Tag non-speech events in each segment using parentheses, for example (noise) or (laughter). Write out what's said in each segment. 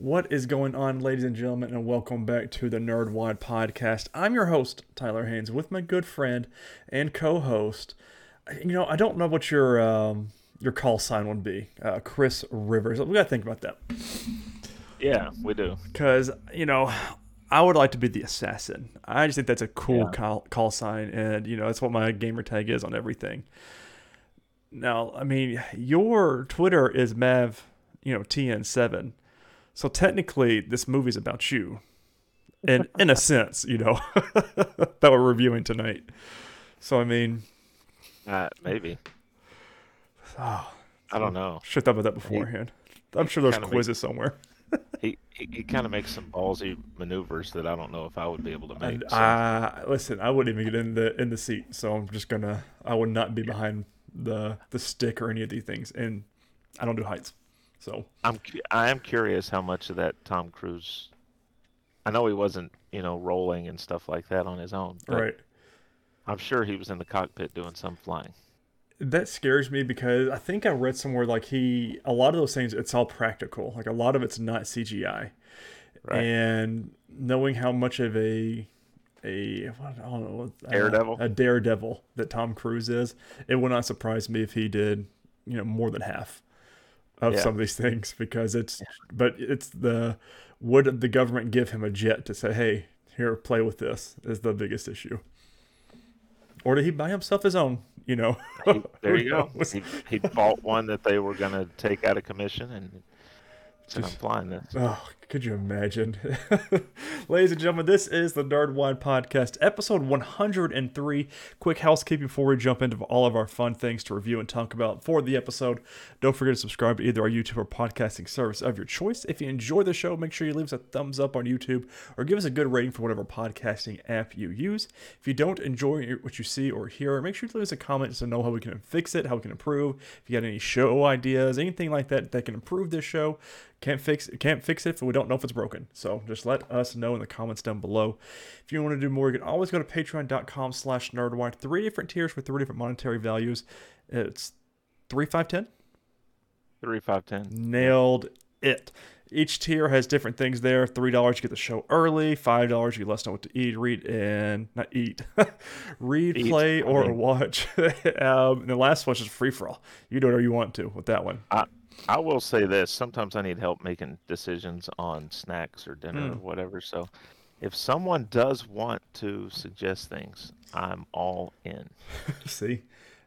What is going on, ladies and gentlemen, and welcome back to the Nerd Wire Podcast. I'm your host, Tyler Haynes, with my good friend and co-host. You know, I don't know what your um, your call sign would be, uh, Chris Rivers. We got to think about that Yeah, we do. because you know I would like to be the assassin. I just think that's a cool Yeah. call, call sign, and you know that's what my gamer tag is on everything. Now, I mean, your Twitter is Mav, you know TN7, so technically this movie's about you, in in a sense, you know (laughs) that we're reviewing tonight. So I mean, Uh, maybe. oh, I don't know. should have thought about that beforehand. I'm sure there's makes- quizzes somewhere. (laughs) He he, he kind of makes some ballsy maneuvers that I don't know if I would be able to make. And so- I listen. I wouldn't even get in the in the seat, so I'm just gonna. I would not be behind the the stick or any of these things, and I don't do heights. So I'm cu- I am curious how much of that Tom Cruise. I know he wasn't you know rolling and stuff like that on his own. Right, I'm sure he was in the cockpit doing some flying. that scares me because I think I read somewhere like he a lot of those things it's all practical. Like a lot of it's not CGI, Right. and knowing how much of a a what, I don't know what- uh, Daredevil? a daredevil that Tom Cruise is, it would not surprise me if he did you know more than half of Yeah. some of these things because it's but it's the would the government give him a jet to say hey here play with this is the biggest issue or did he buy himself his own you know (laughs) He, there you (laughs) go. He, he bought one that they were going to take out of commission and I'm flying this. Oh, could you imagine? (laughs) Ladies and gentlemen, this is the Nerd Wire Podcast, episode 103. Quick housekeeping before we jump into all of our fun things to review and talk about for the episode. Don't forget to subscribe to either our YouTube or podcasting service of your choice. If you enjoy the show, make sure you leave us a thumbs up on YouTube or give us a good rating for whatever podcasting app you use. If you don't enjoy what you see or hear, make sure you leave us a comment so know how we can fix it, how we can improve. If you got any show ideas, anything like that that can improve this show, can't fix can't fix it if we don't know if it's broken. So just let us know in the comments down below. If you want to do more, you can always go to patreon.com slash nerdwire. Three different tiers for three different monetary values. It's three, five, ten. Three five ten. Nailed it. Each tier has different things there. Three dollars you get the show early. Five dollars you let us know what to eat, read, and not eat, (laughs) read, Eat, play, I or mean. watch. (laughs) um, and the last one is free for all. You do whatever you want to with that one. I will say this: sometimes I need help making decisions on snacks or dinner or Mm. whatever. So, if someone does want to suggest things, I'm all in. (laughs) See,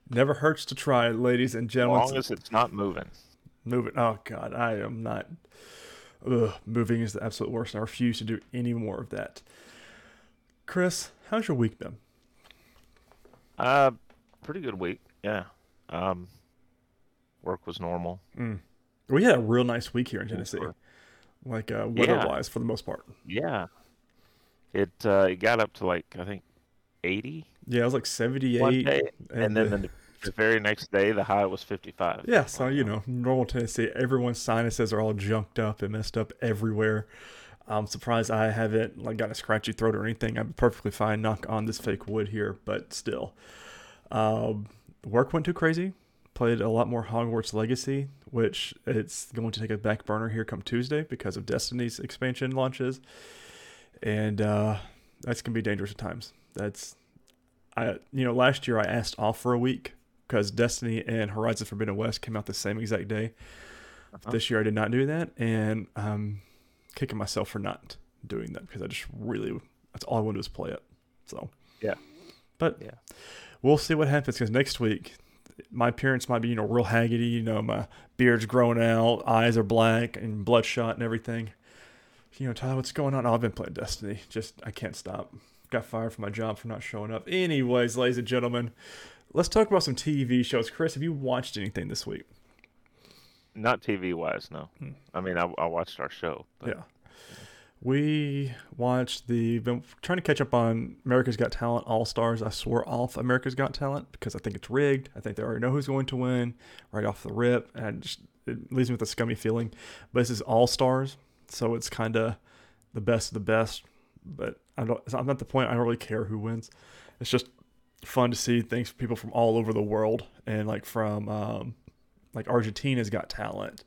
never hurts to try, ladies and gentlemen. As long as it's not moving. Moving. Oh God, I am not. Ugh, moving is the absolute worst. I refuse to do any more of that. Chris, how's your week been? Uh, pretty good week. Yeah. Um, work was normal. We had a real nice week here in Tennessee, like uh, weather-wise for the most part. Yeah. It uh, it got up to like I think 80 Yeah, it was like seventy-eight, day, and then uh, the, the very next day the high was 55. yeah. So you know, normal Tennessee, everyone's sinuses are all junked up and messed up everywhere. I'm surprised I haven't like got a scratchy throat or anything. I'm perfectly fine. Knock on this fake wood here, but still, um, work went too crazy. Played a lot more Hogwarts Legacy, which it's going to take a back burner here come Tuesday because of Destiny's expansion launches, and uh, that's gonna be dangerous at times. That's, I you know last year I asked off for a week because Destiny and Horizon Forbidden West came out the same exact day. Uh-huh. This year I did not do that, and I'm kicking myself for not doing that because I just really that's all I wanted to was play it. So Yeah. but Yeah. we'll see what happens because next week my appearance might be you know real haggity. You know my beard's growing out, eyes are black and bloodshot and everything. You know Tyler, what's going on? Oh, I've been playing Destiny. Just I can't stop. Got fired from my job for not showing up. Anyways, ladies and gentlemen, let's talk about some TV shows. Chris, have you watched anything this week? Not TV wise, no. Hmm. I mean, I, I watched our show. But Yeah. We watched the been trying to catch up on America's Got Talent All Stars. I swore off America's Got Talent because I think it's rigged. I think they already know who's going to win right off the rip, and just, it leaves me with a scummy feeling. But this is All Stars, so it's kind of the best of the best. But I don't. I'm not the point. I don't really care who wins. It's just fun to see things people from all over the world and like from um, like Argentina's Got Talent.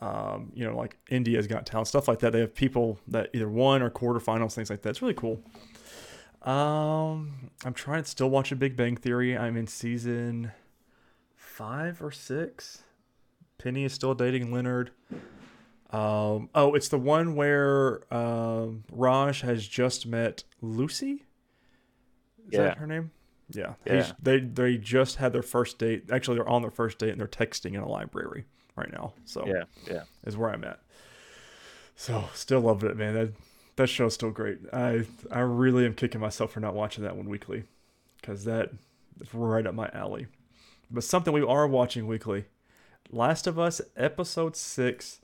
Um, you know, like India's Got Talent, stuff like that. They have people that either won or quarterfinals, things like that. It's really cool. Um, I'm trying to still watch a Big Bang Theory. I'm in season five or six. Penny is still dating Leonard. Um, oh, it's the one where um, Raj has just met Lucy. Is Yeah. that her name? Yeah. Yeah. He's- They they just had their first date. Actually, they're on their first date and they're texting in a library right now. So Yeah, yeah. is where I'm at. So still loving it, man. That that show's still great. I I really am kicking myself for not watching that one weekly, because that is right up my alley. But something we are watching weekly, Last of Us episode six.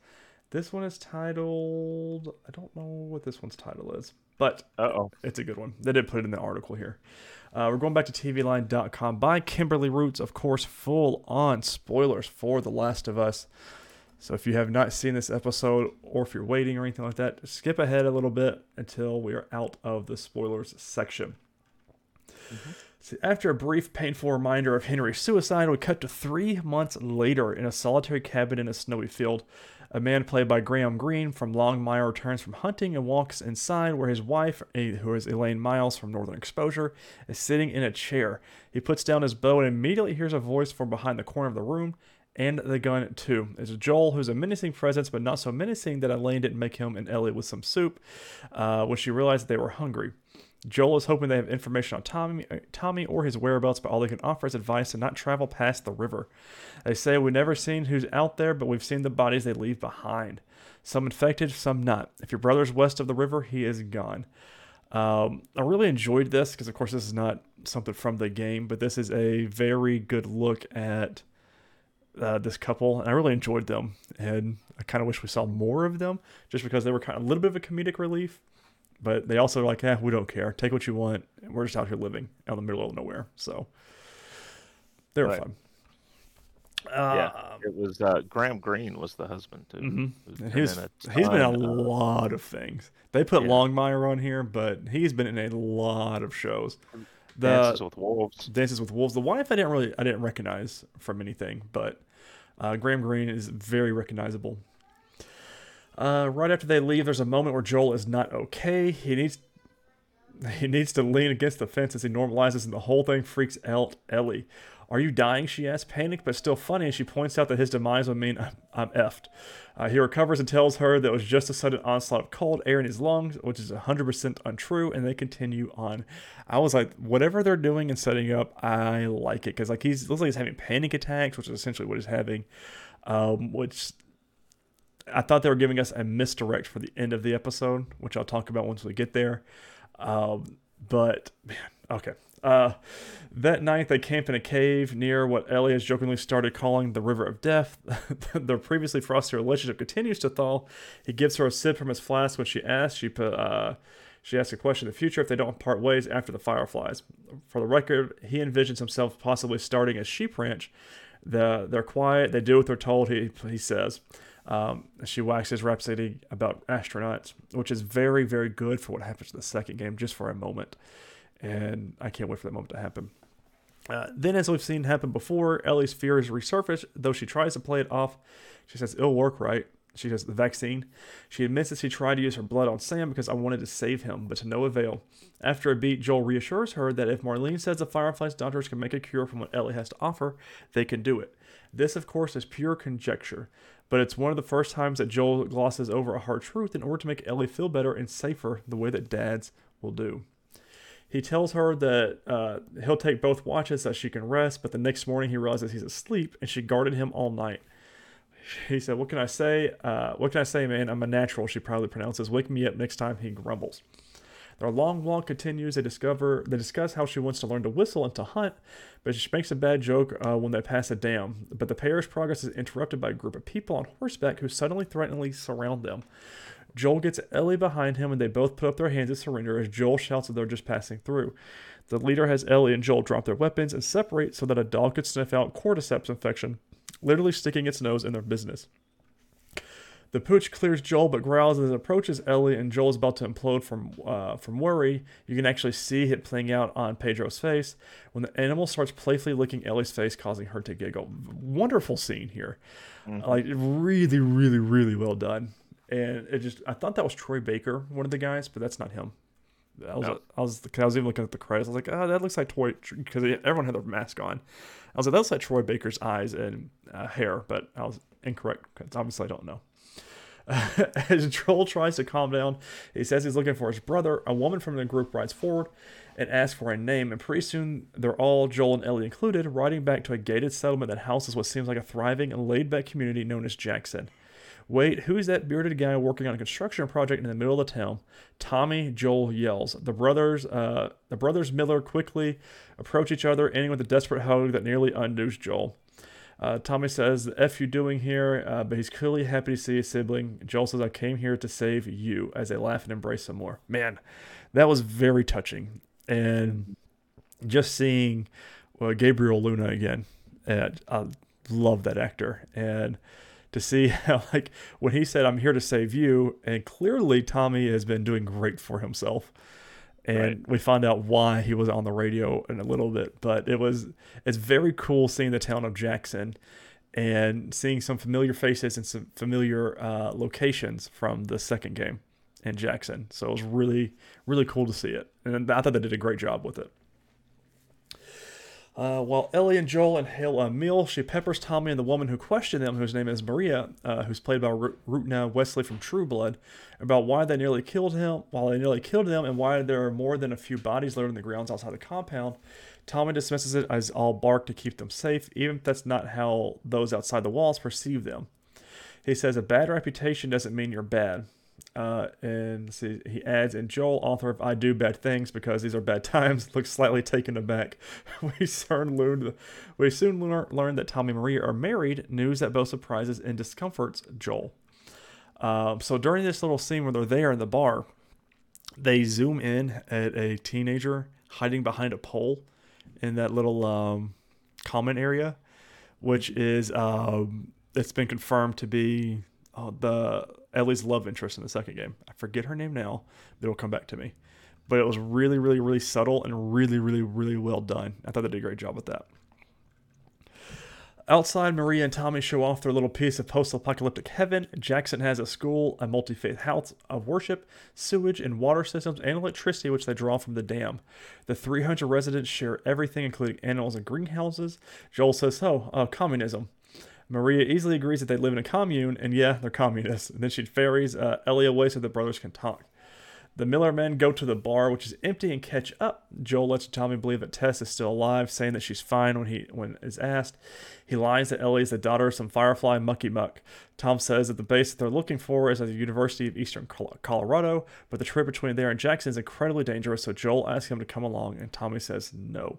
This one is titled. I don't know what this one's title is, but Uh oh. it's a good one. They did put it in the article here. Uh, we're going back to TVLine.com by Kimberly Roots, of course, full on spoilers for The Last of Us. So if you have not seen this episode or if you're waiting or anything like that, skip ahead a little bit until we are out of the spoilers section. So after a brief, painful reminder of Henry's suicide, we cut to three months later in a solitary cabin in a snowy field. A man played by Graham Greene from Longmire returns from hunting and walks inside where his wife, who is Elaine Miles from Northern Exposure, is sitting in a chair. He puts down his bow and immediately hears a voice from behind the corner of the room and the gun too. It's Joel, who's a menacing presence, but not so menacing that Elaine didn't make him and Ellie with some soup uh, when she realized they were hungry. Joel is hoping they have information on Tommy, uh, Tommy or his whereabouts, but all they can offer is advice to not travel past the river. They say we've never seen who's out there, but we've seen the bodies they leave behind. Some infected, some not. If your brother's west of the river, he is gone. Um, I really enjoyed this because, of course, this is not something from the game, but this is a very good look at uh, this couple, and I really enjoyed them. And I kind of wish we saw more of them, just because they were kind of a little bit of a comedic relief. But they also are like, eh, we don't care. Take what you want. We're just out here living out in the middle of nowhere. So they were Right. fun. Yeah. Uh, It was uh, Graham Greene was the husband too. mhm. Who's And been he's he's been a ton, lot of things. They put Yeah. Longmire on here, but he's been in a lot of shows. The Dances with Wolves. Dances with Wolves. The wife I didn't really I didn't recognize from anything, but uh, Graham Greene is very recognizable. Uh, right after they leave, there's a moment where Joel is not okay. He needs (laughs) he needs to lean against the fence as he normalizes, and the whole thing freaks out Ellie. Are you dying? She asks, panicked but still funny, and she points out that his demise would mean I'm, I'm effed. Uh, he recovers and tells her that it was just a sudden onslaught of cold air in his lungs, which is 100% untrue, and they continue on. I was like, whatever they're doing and setting up, I like it, because like he's looks like he's having panic attacks, which is essentially what he's having, um, which I thought they were giving us a misdirect for the end of the episode, which I'll talk about once we get there. Um, but man, okay. Uh, that night they camp in a cave near what Ellie has jokingly started calling the River of Death. (laughs) Their previously frosty relationship continues to thaw. He gives her a sip from his flask when she asks. She uh, she asks a question in the future if they don't part ways after the fireflies. For the record, he envisions himself possibly starting a sheep ranch. The, they're quiet. They do what they're told. He he says. Um, she waxes rhapsody about astronauts, which is very, very good for what happens in the second game, just for a moment. And I can't wait for that moment to happen. Uh, then, as we've seen happen before, Ellie's fears resurface, though she tries to play it off. She says, It'll work, right? She says, The vaccine. She admits that she tried to use her blood on Sam because I wanted to save him, but to no avail. After a beat, Joel reassures her that if Marlene says the Firefly's doctors can make a cure from what Ellie has to offer, they can do it. This, of course, is pure conjecture, but it's one of the first times that Joel glosses over a hard truth in order to make Ellie feel better and safer the way that dads will do. He tells her that uh, he'll take both watches so she can rest, but the next morning he realizes he's asleep and she guarded him all night. He said, What can I say? Uh, what can I say, man? I'm a natural, she proudly pronounces. Wake me up next time, he grumbles. Their long walk continues. They discover they discuss how she wants to learn to whistle and to hunt, but she makes a bad joke uh, when they pass a dam. But the pair's progress is interrupted by a group of people on horseback who suddenly threateningly surround them. Joel gets Ellie behind him, and they both put up their hands to surrender as Joel shouts that they're just passing through. The leader has Ellie and Joel drop their weapons and separate so that a dog could sniff out cordyceps infection, literally sticking its nose in their business. The pooch clears Joel but growls as it approaches Ellie, and Joel is about to implode from uh, from worry. You can actually see it playing out on Pedro's face when the animal starts playfully licking Ellie's face, causing her to giggle. Wonderful scene here, Mhm. like really, really, really well done. And it just, I thought that was Troy Baker, one of the guys, but that's not him. I was, No. I was, I was even looking at the credits. I was like, oh, that looks like Troy, because everyone had their mask on. I was like, that looks like Troy Baker's eyes and uh, hair, but I was incorrect because obviously I don't know. (laughs) As Joel tries to calm down, he says he's looking for his brother. A woman from the group rides forward and asks for a name, and pretty soon they're all, Joel and Ellie included, riding back to a gated settlement that houses what seems like a thriving and laid back community known as Jackson. Wait, who's that bearded guy working on a construction project in the middle of the town? Tommy, Joel yells. The brothers, uh, the brothers Miller quickly approach each other, ending with a desperate hug that nearly undoes Joel. Uh, Tommy says, "The f you doing here?" Uh, but he's clearly happy to see his sibling. Joel says, "I came here to save you." As they laugh and embrace some more. Man, that was very touching, and just seeing uh, Gabriel Luna again. And I love that actor, and to see (laughs) how like when he said, "I'm here to save you," and clearly Tommy has been doing great for himself and Right. we find out why he was on the radio in a little bit but it was it's very cool seeing the town of jackson and seeing some familiar faces and some familiar uh, locations from the second game in jackson. So it was really really cool to see it. And i thought they did a great job with it uh, while Ellie and Joel inhale a meal, she peppers Tommy and the woman who questioned them, whose name is Maria, uh, who's played by Ru- Rutina Wesley from True Blood, about why they nearly killed him, while they nearly killed them, and why there are more than a few bodies littered in the grounds outside the compound. Tommy dismisses it as all bark to keep them safe, even if that's not how those outside the walls perceive them. He says a bad reputation doesn't mean you're bad. Uh, and see, he adds, and Joel, author of I Do Bad Things Because These Are Bad (laughs) Times, looks slightly taken aback. (laughs) we soon learned, we soon that Tommy and Maria are married, news that both surprises and discomforts Joel. Um, so during this little scene where they're there in the bar, they zoom in at a teenager hiding behind a pole in that little um, common area, which is um, it's been confirmed to be uh, the Ellie's love interest in the second game. I forget her name now, but it'll come back to me. But it was really, really, really subtle and really, really, really well done. I thought they did a great job with that. Outside, Maria and Tommy show off their little piece of post apocalyptic heaven. Jackson has a school, a multi faith house of worship, sewage and water systems, and electricity, which they draw from the dam. The 300 residents share everything, including animals and greenhouses. Joel says, Oh, uh, communism. Maria easily agrees that they live in a commune, and yeah, they're communists. And then she ferries uh, Ellie away so the brothers can talk. The Miller men go to the bar, which is empty, and catch up. Joel lets Tommy believe that Tess is still alive, saying that she's fine when he when is asked. He lies that Ellie is the daughter of some Firefly mucky muck. Tom says that the base that they're looking for is at the University of Eastern Colorado, but the trip between there and Jackson is incredibly dangerous, so Joel asks him to come along, and Tommy says no.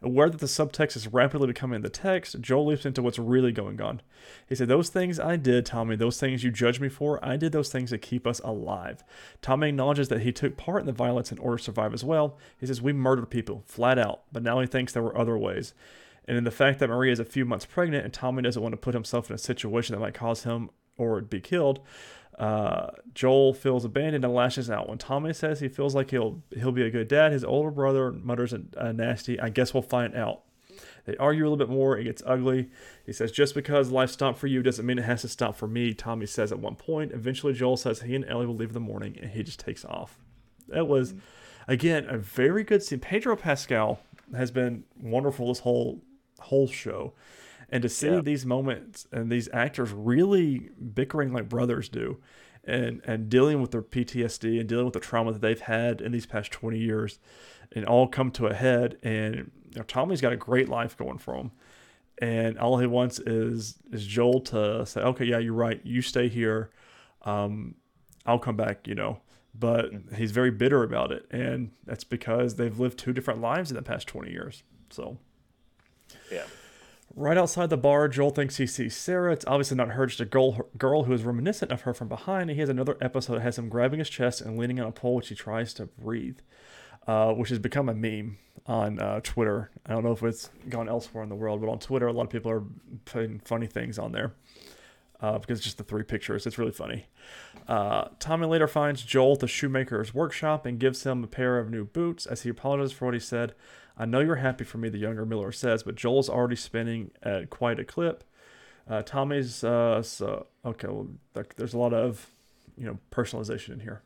Aware that the subtext is rapidly becoming the text, Joel leaps into what's really going on. He said, Those things I did, Tommy, those things you judge me for, I did those things to keep us alive. Tommy acknowledges that he took part in the violence in order to survive as well. He says, We murdered people, flat out, but now he thinks there were other ways. And in the fact that Maria is a few months pregnant and Tommy doesn't want to put himself in a situation that might cause him or be killed, uh, Joel feels abandoned and lashes out. When Tommy says he feels like he'll he'll be a good dad, his older brother mutters a, a nasty, "I guess we'll find out." They argue a little bit more. It gets ugly. He says, "Just because life stopped for you doesn't mean it has to stop for me." Tommy says at one point. Eventually, Joel says he and Ellie will leave in the morning, and he just takes off. That was, again, a very good scene. Pedro Pascal has been wonderful this whole whole show, and to see Yeah. these moments and these actors really bickering like brothers do, and and dealing with their PTSD and dealing with the trauma that they've had in these past twenty years, and all come to a head. And you know, Tommy's got a great life going for him, and all he wants is is Joel to say, okay, yeah, you're right, you stay here, um, I'll come back, you know. But he's very bitter about it, and that's because they've lived two different lives in the past twenty years. So. Yeah. Right outside the bar, Joel thinks he sees Sarah. It's obviously not her, just a girl, girl who is reminiscent of her from behind. And he has another episode that has him grabbing his chest and leaning on a pole, which he tries to breathe, uh, which has become a meme on uh, Twitter. I don't know if it's gone elsewhere in the world, but on Twitter, a lot of people are putting funny things on there. uh, because it's just the three pictures. It's really funny. Uh, Tommy later finds Joel at the shoemaker's workshop and gives him a pair of new boots as he apologizes for what he said. I know you're happy for me, the younger Miller says, but Joel's already spinning at quite a clip. Uh, Tommy's uh, so okay. Well, there's a lot of you know personalization in here.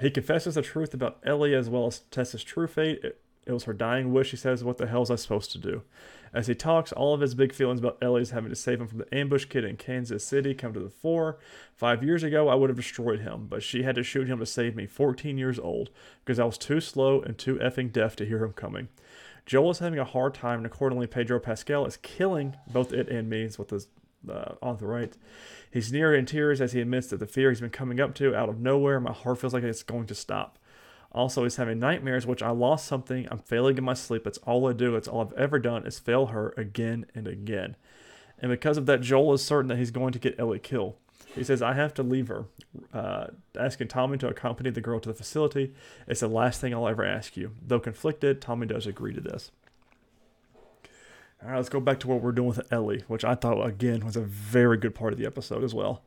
He confesses the truth about Ellie as well as Tessa's true fate. It, it was her dying wish, he says. What the hell is I supposed to do? As he talks, all of his big feelings about Ellie's having to save him from the ambush kid in Kansas City come to the fore. Five years ago, I would have destroyed him, but she had to shoot him to save me, 14 years old, because I was too slow and too effing deaf to hear him coming. Joel is having a hard time, and accordingly, Pedro Pascal is killing both it and me, is what the uh, author writes. He's near in tears as he admits that the fear he's been coming up to out of nowhere, my heart feels like it's going to stop. Also, he's having nightmares, which I lost something. I'm failing in my sleep. That's all I do. It's all I've ever done is fail her again and again. And because of that, Joel is certain that he's going to get Ellie killed. He says, I have to leave her. Uh, asking Tommy to accompany the girl to the facility. It's the last thing I'll ever ask you. Though conflicted, Tommy does agree to this. All right, let's go back to what we're doing with Ellie, which I thought, again, was a very good part of the episode as well.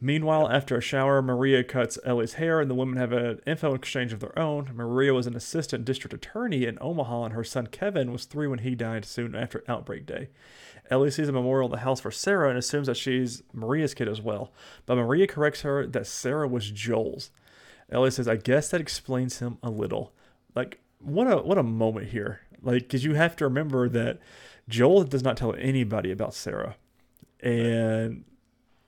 Meanwhile, after a shower, Maria cuts Ellie's hair and the women have an info exchange of their own. Maria was an assistant district attorney in Omaha, and her son Kevin was three when he died soon after Outbreak Day. Ellie sees a memorial in the house for Sarah and assumes that she's Maria's kid as well, but Maria corrects her that Sarah was Joel's. Ellie says, "I guess that explains him a little." Like, what a what a moment here! Like, because you have to remember that Joel does not tell anybody about Sarah, and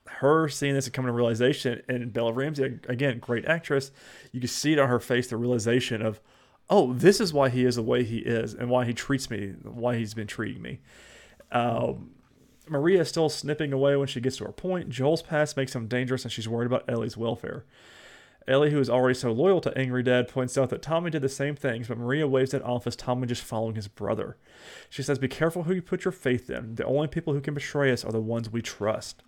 her seeing this and coming to realization, and Bella Ramsey, again, great actress, you can see it on her face the realization of, oh, this is why he is the way he is and why he treats me, why he's been treating me. Um, Maria is still snipping away when she gets to her point. Joel's past makes him dangerous, and she's worried about Ellie's welfare. Ellie, who is already so loyal to Angry Dad, points out that Tommy did the same things, but Maria waves it off as Tommy just following his brother. She says, Be careful who you put your faith in. The only people who can betray us are the ones we trust.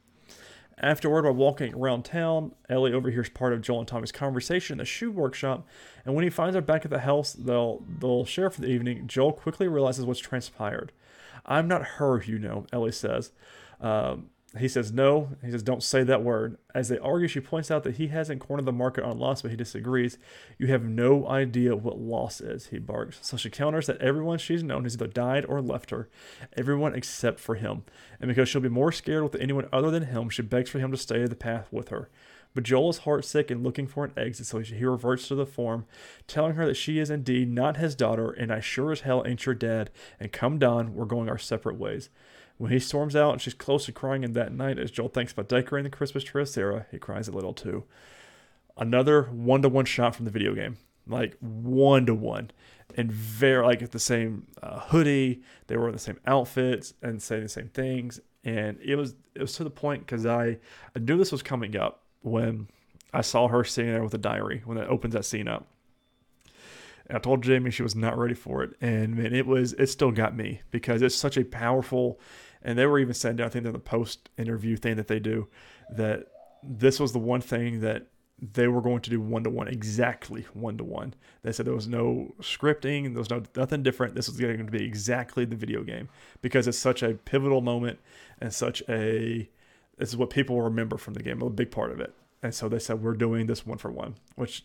Afterward, while walking around town, Ellie overhears part of Joel and Tommy's conversation in the shoe workshop, and when he finds her back at the house they'll, they'll share for the evening, Joel quickly realizes what's transpired. I'm not her, you know, Ellie says. Um, he says no. He says don't say that word. As they argue, she points out that he hasn't cornered the market on loss, but he disagrees. You have no idea what loss is, he barks. So she counters that everyone she's known has either died or left her, everyone except for him. And because she'll be more scared with anyone other than him, she begs for him to stay the path with her. But Joel is heartsick and looking for an exit, so he reverts to the form, telling her that she is indeed not his daughter, and I sure as hell ain't your dad, and come dawn, we're going our separate ways. When he storms out and she's close to crying and that night as Joel thinks about decorating the Christmas tree with Sarah, he cries a little too. Another one to one shot from the video game. Like one to one. And very like the same uh, hoodie. They were in the same outfits and saying the same things. And it was it was to the point because I, I knew this was coming up when I saw her sitting there with a diary when it opens that scene up. I told Jamie she was not ready for it, and man, it was it still got me because it's such a powerful and they were even saying, I think, in the post interview thing that they do, that this was the one thing that they were going to do one to one, exactly one to one. They said there was no scripting, there was no nothing different. This was going to be exactly the video game because it's such a pivotal moment and such a this is what people remember from the game, a big part of it. And so they said we're doing this one for one, which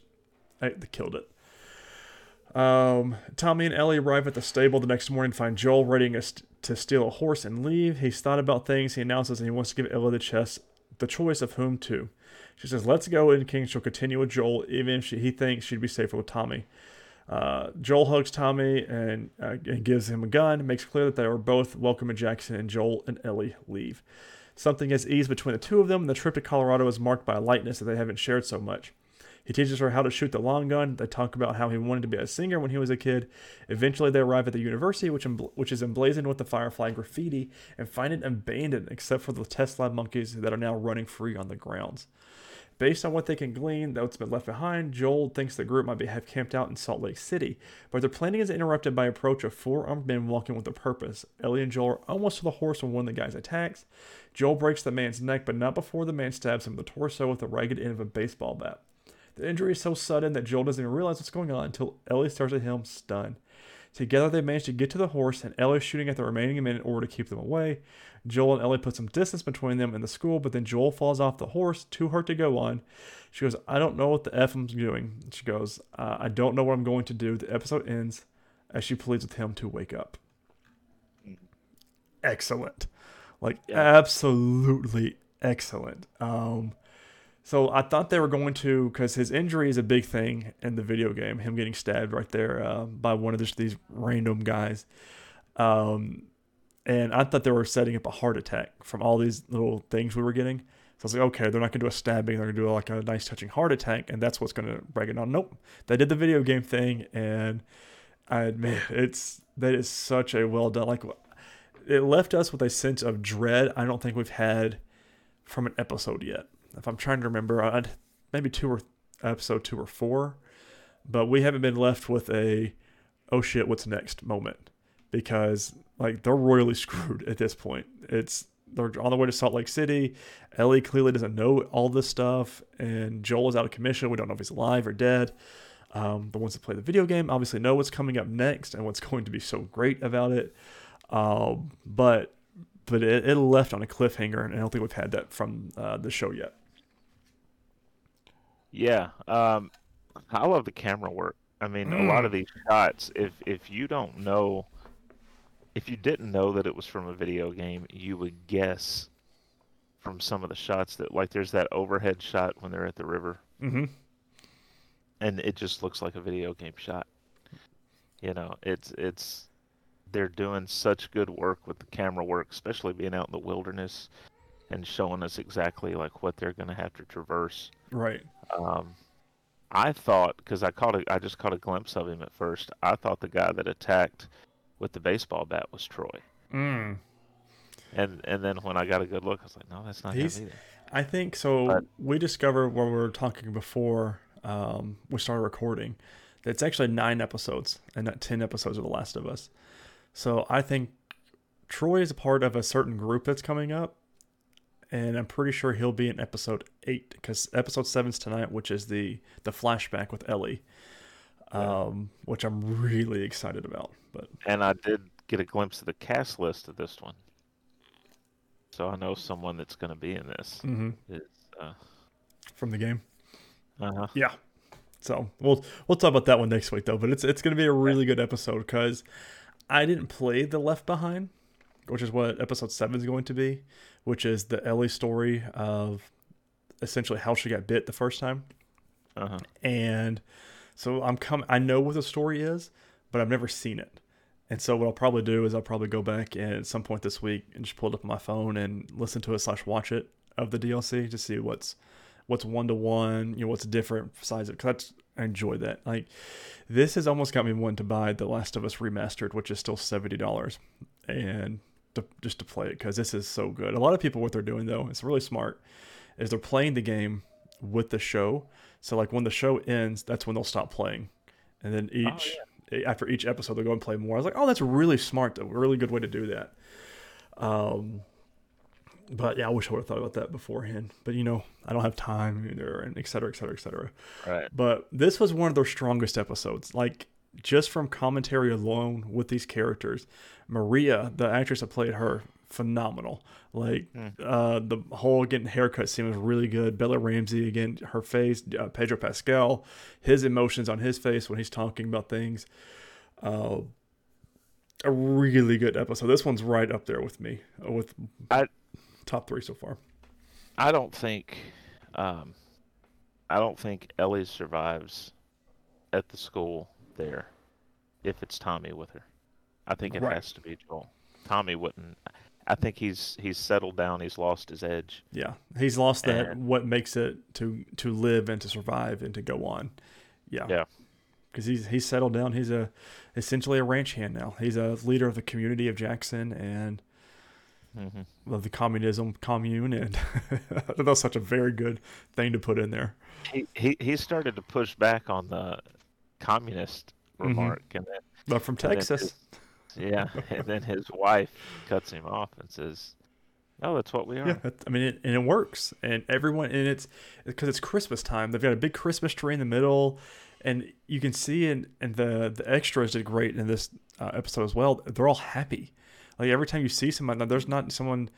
I, they killed it. Um, Tommy and Ellie arrive at the stable the next morning, find Joel ready to steal a horse and leave. He's thought about things. He announces and he wants to give Ellie the chess, the choice of whom to. She says, "Let's go." And King she'll continue with Joel, even if she, he thinks she'd be safer with Tommy. Uh, Joel hugs Tommy and, uh, and gives him a gun. Makes clear that they are both welcome in Jackson, and Joel and Ellie leave. Something has eased between the two of them. And the trip to Colorado is marked by a lightness that they haven't shared so much. He teaches her how to shoot the long gun. They talk about how he wanted to be a singer when he was a kid. Eventually, they arrive at the university, which, which is emblazoned with the Firefly graffiti, and find it abandoned except for the test lab monkeys that are now running free on the grounds. Based on what they can glean, what's been left behind, Joel thinks the group might be, have camped out in Salt Lake City, but their planning is interrupted by approach of four armed men walking with a purpose. Ellie and Joel are almost to the horse when one of the guys attacks. Joel breaks the man's neck, but not before the man stabs him in the torso with the ragged end of a baseball bat. The injury is so sudden that Joel doesn't even realize what's going on until Ellie stares at him stunned. Together, they manage to get to the horse, and Ellie shooting at the remaining men in order to keep them away. Joel and Ellie put some distance between them and the school, but then Joel falls off the horse, too hurt to go on. She goes, I don't know what the F I'm doing. She goes, uh, I don't know what I'm going to do. The episode ends as she pleads with him to wake up. Excellent. Like, Yeah. absolutely excellent. Um, so I thought they were going to, because his injury is a big thing in the video game, him getting stabbed right there uh, by one of this, these random guys. Um, and I thought they were setting up a heart attack from all these little things we were getting. So I was like, okay, they're not gonna do a stabbing, they're gonna do like a nice touching heart attack, and that's what's gonna break it on. Nope, they did the video game thing, and I admit it's that is such a well done. Like it left us with a sense of dread. I don't think we've had from an episode yet. If I'm trying to remember, I'd, maybe two or episode two or four, but we haven't been left with a oh shit, what's next moment because like they're royally (laughs) screwed at this point. It's they're on the way to Salt Lake City. Ellie clearly doesn't know all this stuff, and Joel is out of commission. We don't know if he's alive or dead. Um, the ones that play the video game obviously know what's coming up next and what's going to be so great about it. Um, but but it, it left on a cliffhanger, and I don't think we've had that from uh, the show yet. Yeah, um, I love the camera work. I mean, a lot of Mm. these shots, if if you don't know, if you didn't know that it was from a video game, you would guess from some of the shots that, like, there's that overhead shot when they're at the river, Mm-hmm. and it just looks like a video game shot. You know, it's it's they're doing such good work with the camera work, especially being out in the wilderness and showing us exactly like what they're going to have to traverse. Right. Um, I thought because I caught a, I just caught a glimpse of him at first. I thought the guy that attacked with the baseball bat was Troy, Mm. and and then when I got a good look, I was like, no, that's not He's- him either. I think so. But- we discovered when we were talking before um, we started recording that it's actually nine episodes and not 10 episodes of The Last of Us. So I think Troy is a part of a certain group that's coming up. And I'm pretty sure he'll be in episode eight because episode seven's tonight, which is the the flashback with Ellie, Yeah. um, which I'm really excited about. But And I did get a glimpse of the cast list of this one, so I know someone that's going to be in this. mhm, Is uh, from the game, uh Yeah. So we'll we'll talk about that one next week though. But it's it's gonna be a really good episode because I didn't play the Left Behind, which is what episode seven is going to be, which is the Ellie story of essentially how she got bit the first time. uh And so I'm coming. I know what the story is, but I've never seen it. And so what I'll probably do is I'll probably go back and at some point this week and just pull it up on my phone and listen to it slash watch it of the DLC to see what's what's one to one, you know, what's different besides it. Cause that's, I enjoy that. Like this has almost got me wanting to buy The Last of Us remastered, which is still seventy dollars, and to, just to play it because this is so good. A lot of people what they're doing though, it's really smart, is they're playing the game with the show. So like when the show ends, that's when they'll stop playing, and then each after each episode they'll go and play more. I was like, oh, that's really smart. though. A really good way to do that. Um, but yeah, I wish I would have thought about that beforehand. But you know, I don't have time either, and et cetera, et cetera, et cetera. right. But this was one of their strongest episodes. Like just from commentary alone with these characters, Maria, the actress that played her, phenomenal. Like Hmm. uh, the whole getting haircut scene was really good. Bella Ramsey again, her face. Uh, Pedro Pascal, his emotions on his face when he's talking about things. Uh, a really good episode. This one's right up there with me, uh, with I- top three so far. I don't think, um, I don't think Ellie survives at the school there if it's Tommy with her. I think it Right. has to be Joel. Tommy wouldn't. I think he's he's settled down. He's lost his edge. Yeah, he's lost that And- what makes it to to live and to survive and to go on. Yeah. Yeah. Because he's he's settled down. He's a essentially a ranch hand now. He's a leader of the community of Jackson and hmm of the communism commune, and (laughs) that was such a very good thing to put in there. He, he he started to push back on the communist Mhm. remark, and then But from Texas, his- yeah, (laughs) and then his wife cuts him off and says, "No, that's what we are." yeah, I mean, it, and it works, and everyone, and it's because it's Christmas time. They've got a big Christmas tree in the middle, and you can see in and the the extras did great in this uh, episode as well. They're all happy. Like every time you see someone, there's not someone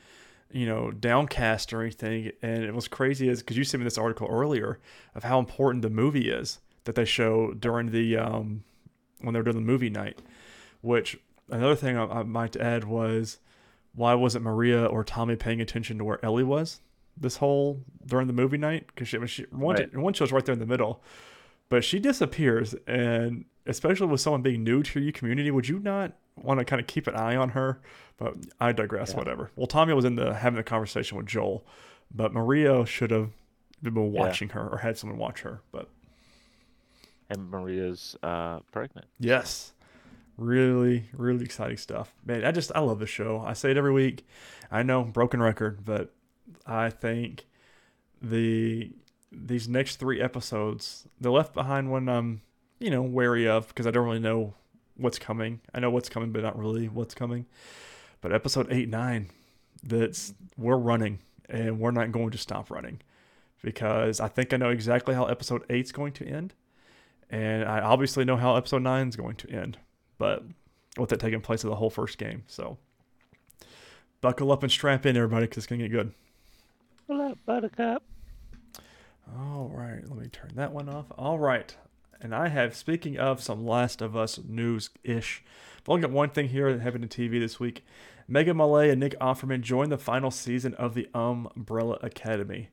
you know downcast or anything. And it was crazy is because you sent me this article earlier of how important the movie is that they show during the um, when they were doing the movie night. Which another thing I, I might add was why wasn't Maria or Tommy paying attention to where Ellie was this whole during the movie night? Because she, she one, Right. one show's right there in the middle, but she disappears, and especially with someone being new to your community, would you not want to kind of keep an eye on her? But I digress. Yeah. Whatever. Well, Tommy was in the having the conversation with Joel, but Maria should have been Yeah. watching her or had someone watch her. But And Maria's uh, pregnant. Yes. Really, really exciting stuff. Man, I just I love the show. I say it every week. I know, broken record, but I think the these next three episodes, the left behind one I'm, you know, wary of because I don't really know what's coming. I know what's coming, but not really what's coming. But episode eight, nine, that's we're running and we're not going to stop running. Because I think I know exactly how episode eight's going to end and I obviously know how episode nine is going to end, but with it taking place of the whole first game. So buckle up and strap in, everybody, because it's gonna get good. Pull up, Buttercup. All right, let me turn that one off. All right, and I have speaking of some Last of Us news ish. I've only got one thing here that happened to TV this week. Megan Mullally and Nick Offerman joined the final season of the Umbrella Academy.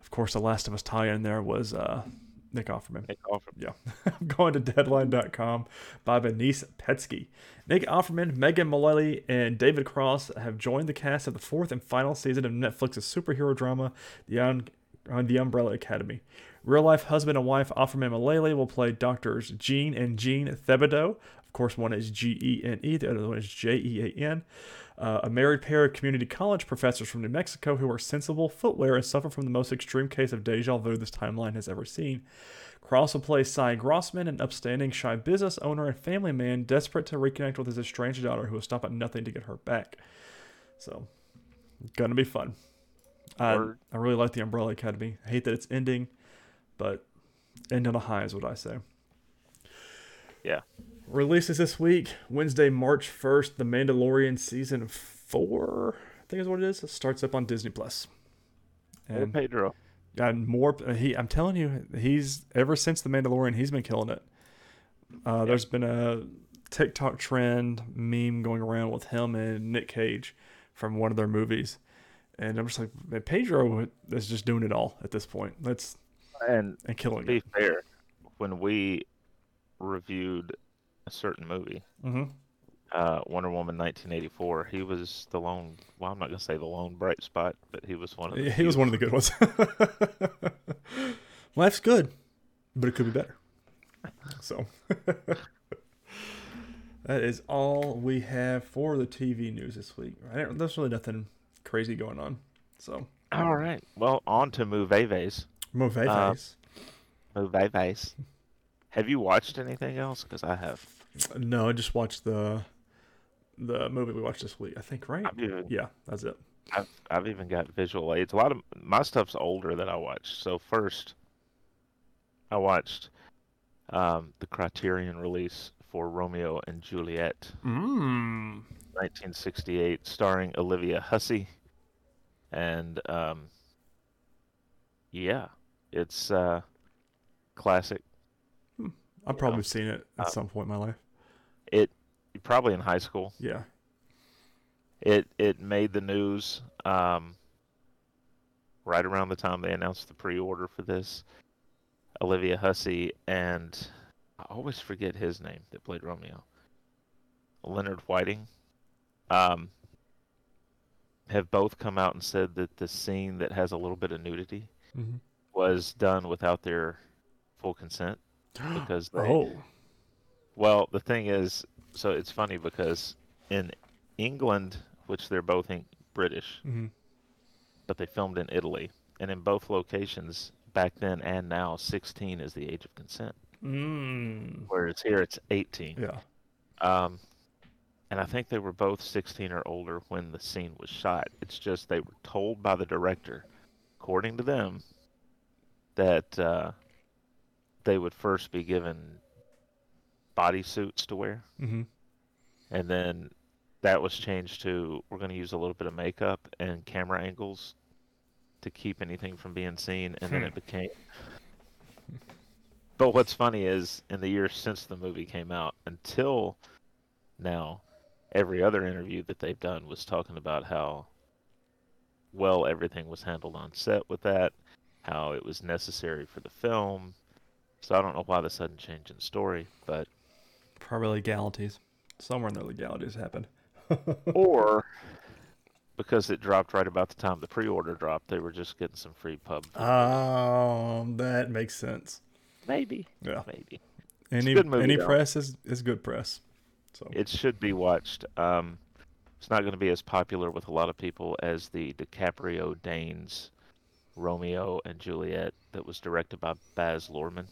Of course, the Last of Us tie-in there was uh, Nick Offerman. Nick Offerman. Yeah. (laughs) I'm going to deadline.com by Denise Petski. Nick Offerman, Megan Mullally, and David Cross have joined the cast of the fourth and final season of Netflix's superhero drama, The, Un- uh, the Umbrella Academy. Real life husband and wife Offerman Mullally will play doctors Gene and Jean Thibodeau. Of course, one is G E N E, the other one is J E A N. Uh, a married pair of community college professors from New Mexico who are sensible footwear and suffer from the most extreme case of deja vu this timeline has ever seen. Cross will play Cy Grossman, an upstanding, shy business owner and family man desperate to reconnect with his estranged daughter who will stop at nothing to get her back. So, gonna be fun. I, I really like the Umbrella Academy. I hate that it's ending, but end on a high is what I say. Yeah. Releases this week, Wednesday, March 1st, The Mandalorian Season 4, I think is what it is. It starts up on Disney Plus. Hey, And Pedro. and more he I'm telling you, he's ever since The Mandalorian, he's been killing it. Uh, there's been a TikTok trend meme going around with him and Nick Cage from one of their movies. And I'm just like, man, Pedro is just doing it all at this point. That's And and to killing be it. fair, when we reviewed a certain movie, hmm uh, Wonder Woman 1984, he was the lone. Well, I'm not gonna say the lone bright spot, but he was one of. The He was one of the good ones. (laughs) Life's good, but it could be better. So (laughs) that is all we have for the TV news this week. I don't, there's really nothing crazy going on. So All right. Well, on to Moveves. Moveves. Uh, Moveves. Have you watched anything else? Because I have. no, I just watched the the movie we watched this week. I think right. Even, Yeah, that's it. I've, I've even got visual aids. A lot of my stuff's older than I watched. So first, I watched um, the Criterion release for Romeo and Juliet, Mm. 1968, starring Olivia Hussey, and um, yeah, it's uh, classic. I've probably seen it at Uh, some point in my life. It probably in high school. Yeah. It it made the news um, right around the time they announced the pre-order for this. Olivia Hussey and I always forget his name that played Romeo. Leonard Whiting, um, have both come out and said that the scene that has a little bit of nudity mm-hmm. was done without their full consent because (gasps) they, oh. well, the thing is, so it's funny because in England, which they're both in British, hmm but they filmed in Italy, and in both locations back then and now, 16 is the age of consent, Mm. whereas here it's 18. Yeah. Um, and I think they were both 16 or older when the scene was shot. It's just they were told by the director, according to them, that uh, they would first be given bodysuits to wear, hmm and then that was changed to we're going to use a little bit of makeup and camera angles to keep anything from being seen, and then it (laughs) became. But what's funny is, in the years since the movie came out until now, every other interview that they've done was talking about how well everything was handled on set with that, how it was necessary for the film. So I don't know why the sudden change in story, but Probably legalities. Somewhere in the legalities happened. (laughs) or because it dropped right about the time the pre-order dropped, they were just getting some free pub. Um, that makes sense. maybe, Yeah. maybe Any good movie, any though. press is, is good press. So it should be watched. Um, it's not going to be as popular with a lot of people as the DiCaprio Danes Romeo and Juliet that was directed by Baz Luhrmann,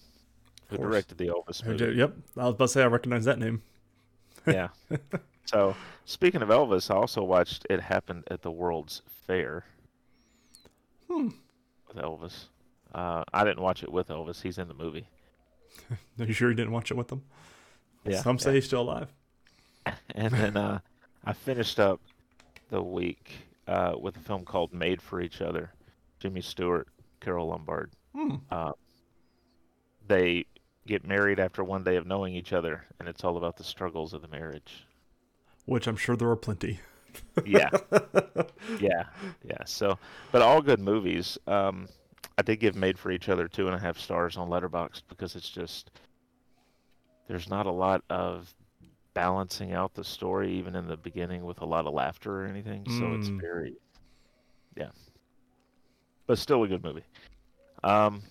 who directed the Elvis movie. did- yep, I was about to say I recognize that name. (laughs) yeah. So speaking of Elvis, I also watched It Happened at the World's Fair Hmm. with Elvis. Uh, I didn't watch it with Elvis. He's in the movie. (laughs) Are you sure you didn't watch it with them? Yeah. Some say yeah. he's still alive. (laughs) And then uh, I finished up the week uh, with a film called Made for Each Other. Jimmy Stewart, Carole Lombard. Hmm. Uh, they get married after one day of knowing each other, and it's all about the struggles of the marriage. Which I'm sure there are plenty. (laughs) Yeah, (laughs) yeah, yeah. So, but all good movies. Um, I did give Made for Each Other two and a half stars on Letterboxd because it's just there's not a lot of balancing out the story, even in the beginning, with a lot of laughter or anything. So it's Mm. very, yeah, but still a good movie. Um,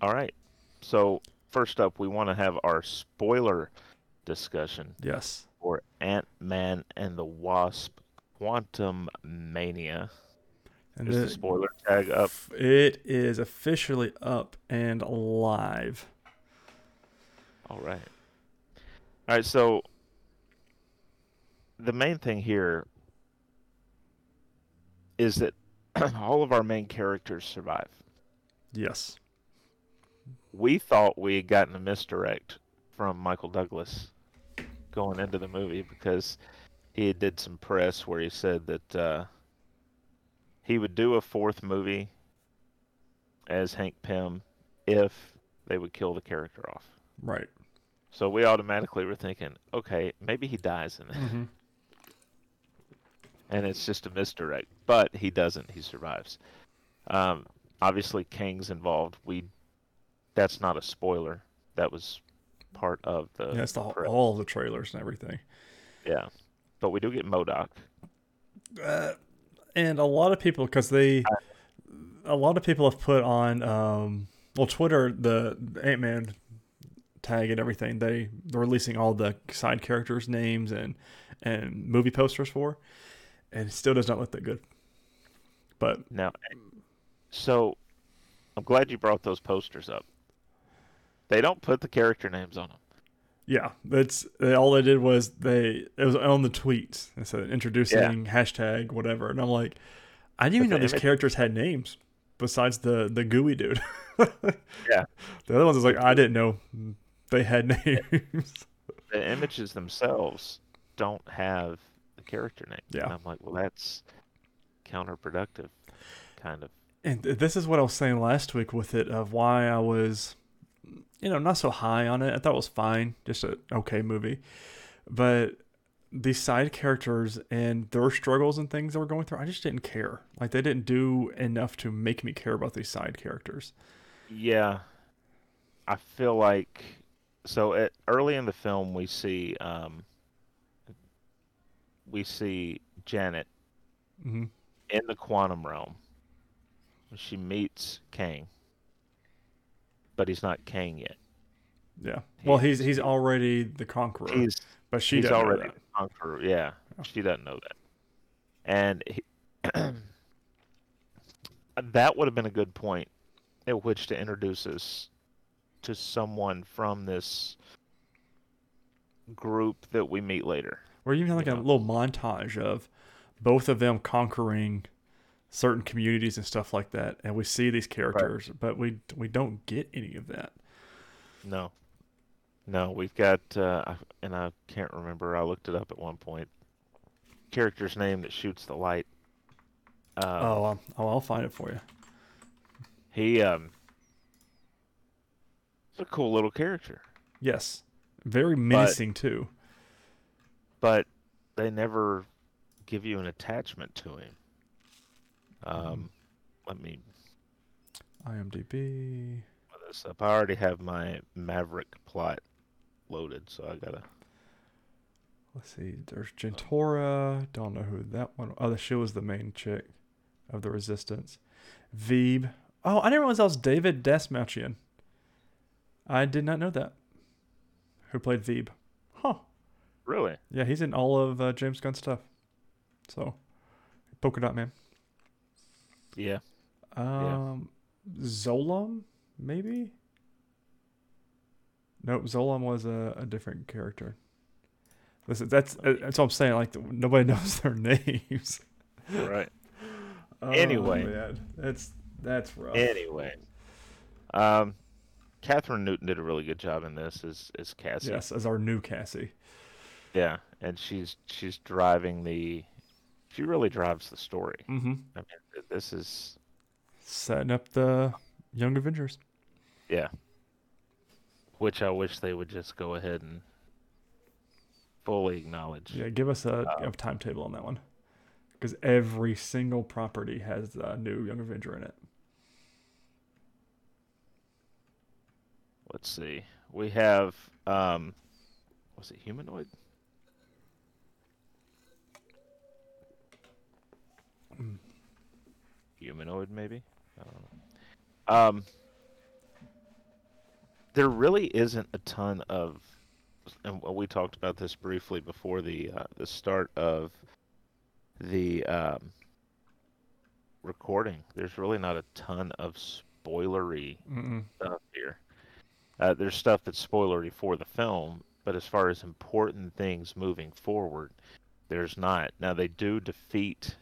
all right. So first up, we want to have our spoiler discussion Yes. for Ant Man and the Wasp Quantum Mania. And Is the the- spoiler tag up? It is officially up and live. All right. All right, so the main thing here is that (clears throat) all of our main characters survive. Yes. We thought we had gotten a misdirect from Michael Douglas going into the movie because he did some press where he said that uh, he would do a fourth movie as Hank Pym if they would kill the character off. Right. So we automatically were thinking, okay, maybe he dies in it, Mm-hmm. and it's just a misdirect. But he doesn't; he survives. Um, obviously, Kang's involved. We, that's not a spoiler. That was part of the. Yeah, that's the whole, all the trailers and everything. Yeah, but we do get MODOK. Uh, and a lot of people, because they, a lot of people have put on, um, well, Twitter, the Ant Man tag and everything. They they're releasing all the side characters' names and and movie posters for, and it still does not look that good. But Now, so I'm glad you brought those posters up. They don't put the character names on them. yeah, that's all they did was they it was on the tweets. It said introducing hashtag whatever, and I'm like, I didn't even know the these image- characters had names besides the the gooey dude. (laughs) Yeah. the other ones was like I didn't know they had (laughs) names. The images themselves don't have the character name. Yeah. And I'm like, well, that's counterproductive, kind of. and this is what I was saying last week with it of why I was, you know, not so high on it. I thought it was fine, just an okay movie, but these side characters and their struggles and things that we're going through, I just didn't care. Like they didn't do enough to make me care about these side characters. Yeah, I feel like so at, early in the film we see um, we see Janet hmm in the quantum realm. She meets Kang, but he's not Kang yet. Yeah. Well, he's he's already the conqueror, He's but she he's already the conqueror. Yeah, Oh. she doesn't know that, and he, (clears throat) that would have been a good point at which to introduce us to someone from this group that we meet later. Or even like you a know. little montage of both of them conquering certain communities and stuff like that, and we see these characters, but we we don't get any of that. No. No, we've got, uh, and I can't remember. I looked it up at one point. Character's name that shoots the light. Um, oh, I'll, oh, I'll find it for you. He, um, he's a cool little character, Yes, very menacing too. but they never give you an attachment to him. Um, let me IMDb. this up. I already have my Maverick plot loaded, so I gotta. Let's see. There's Jentorra. Don't know who that one. Oh, she was the main chick of the Resistance. Veeb. Oh, I didn't realize that was David Dastmalchian. I did not know that. Who played Veeb? Huh. Really? Yeah, he's in all of uh, James Gunn stuff. So, Polka Dot Man. Yeah. Um, Zolam, maybe. Nope, Zolom was a, a different character. Listen, that's uh, that's what I'm saying. Like (laughs) nobody knows their (laughs) names. Right. Oh, Anyway. man. that's that's rough. Anyway, um, Kathryn Newton did a really good job in this as as Cassie. yes, as our new Cassie. Yeah, and she's she's driving the. She really drives the story. Mm-hmm. I mean, this is Setting up the Young Avengers. yeah. Which I wish they would just go ahead and fully acknowledge. Yeah, give us a, a timetable on that one, because every single property has a new Young Avenger in it. Let's see. We have um, was it humanoid? Mm. Humanoid, maybe. I don't know. Um, there really isn't a ton of, and we talked about this briefly before the uh, the start of the um, recording. There's really not a ton of spoilery Mm-mm. stuff here. Uh, there's stuff that's spoilery for the film, but as far as important things moving forward, there's not. Now they do defeat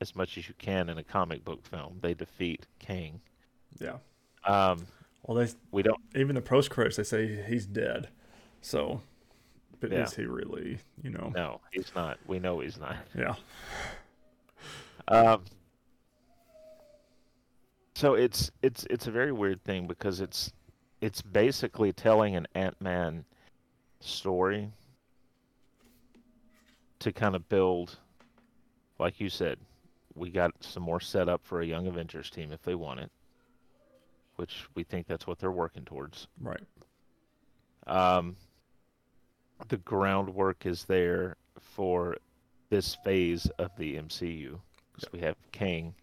as much as you can in a comic book film. They defeat Kang. Yeah. Um, Well, they we don't. even the post credits they say he's dead. So, but Yeah. is he really? You know. No, he's not. We know he's not. (laughs) Yeah. Um, so it's it's it's a very weird thing because it's it's basically telling an Ant Man story to kind of build, like you said, we got some more setup for a Young Avengers team if they want it, which we think that's what they're working towards. Right. Um, the groundwork is there for this phase of the MCU because we have Kang,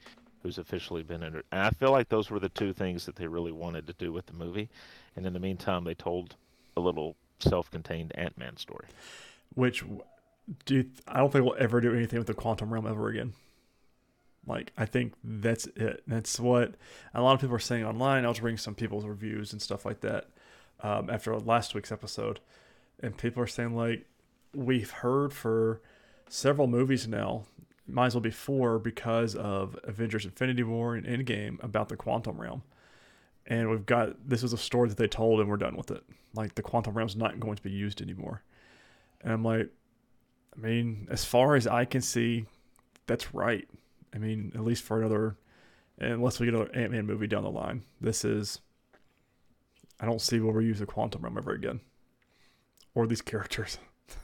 who's officially been in. And I feel like those were the two things that they really wanted to do with the movie. And in the meantime, they told a little self-contained Ant-Man story. Which do you, I don't think we'll ever do anything with the quantum realm ever again. Like I think that's it. That's what a lot of people are saying online. I was reading some people's reviews and stuff like that um, after last week's episode, and people are saying like we've heard for several movies now, might as well be four because of Avengers: Infinity War and Endgame about the quantum realm, and we've got this is a story that they told and we're done with it. Like the quantum realm's not going to be used anymore, and I'm like, I mean, as far as I can see, that's right. I mean, at least for another, unless we get another Ant Man movie down the line, this is. I don't see where we use the quantum realm ever again, or these characters. (laughs)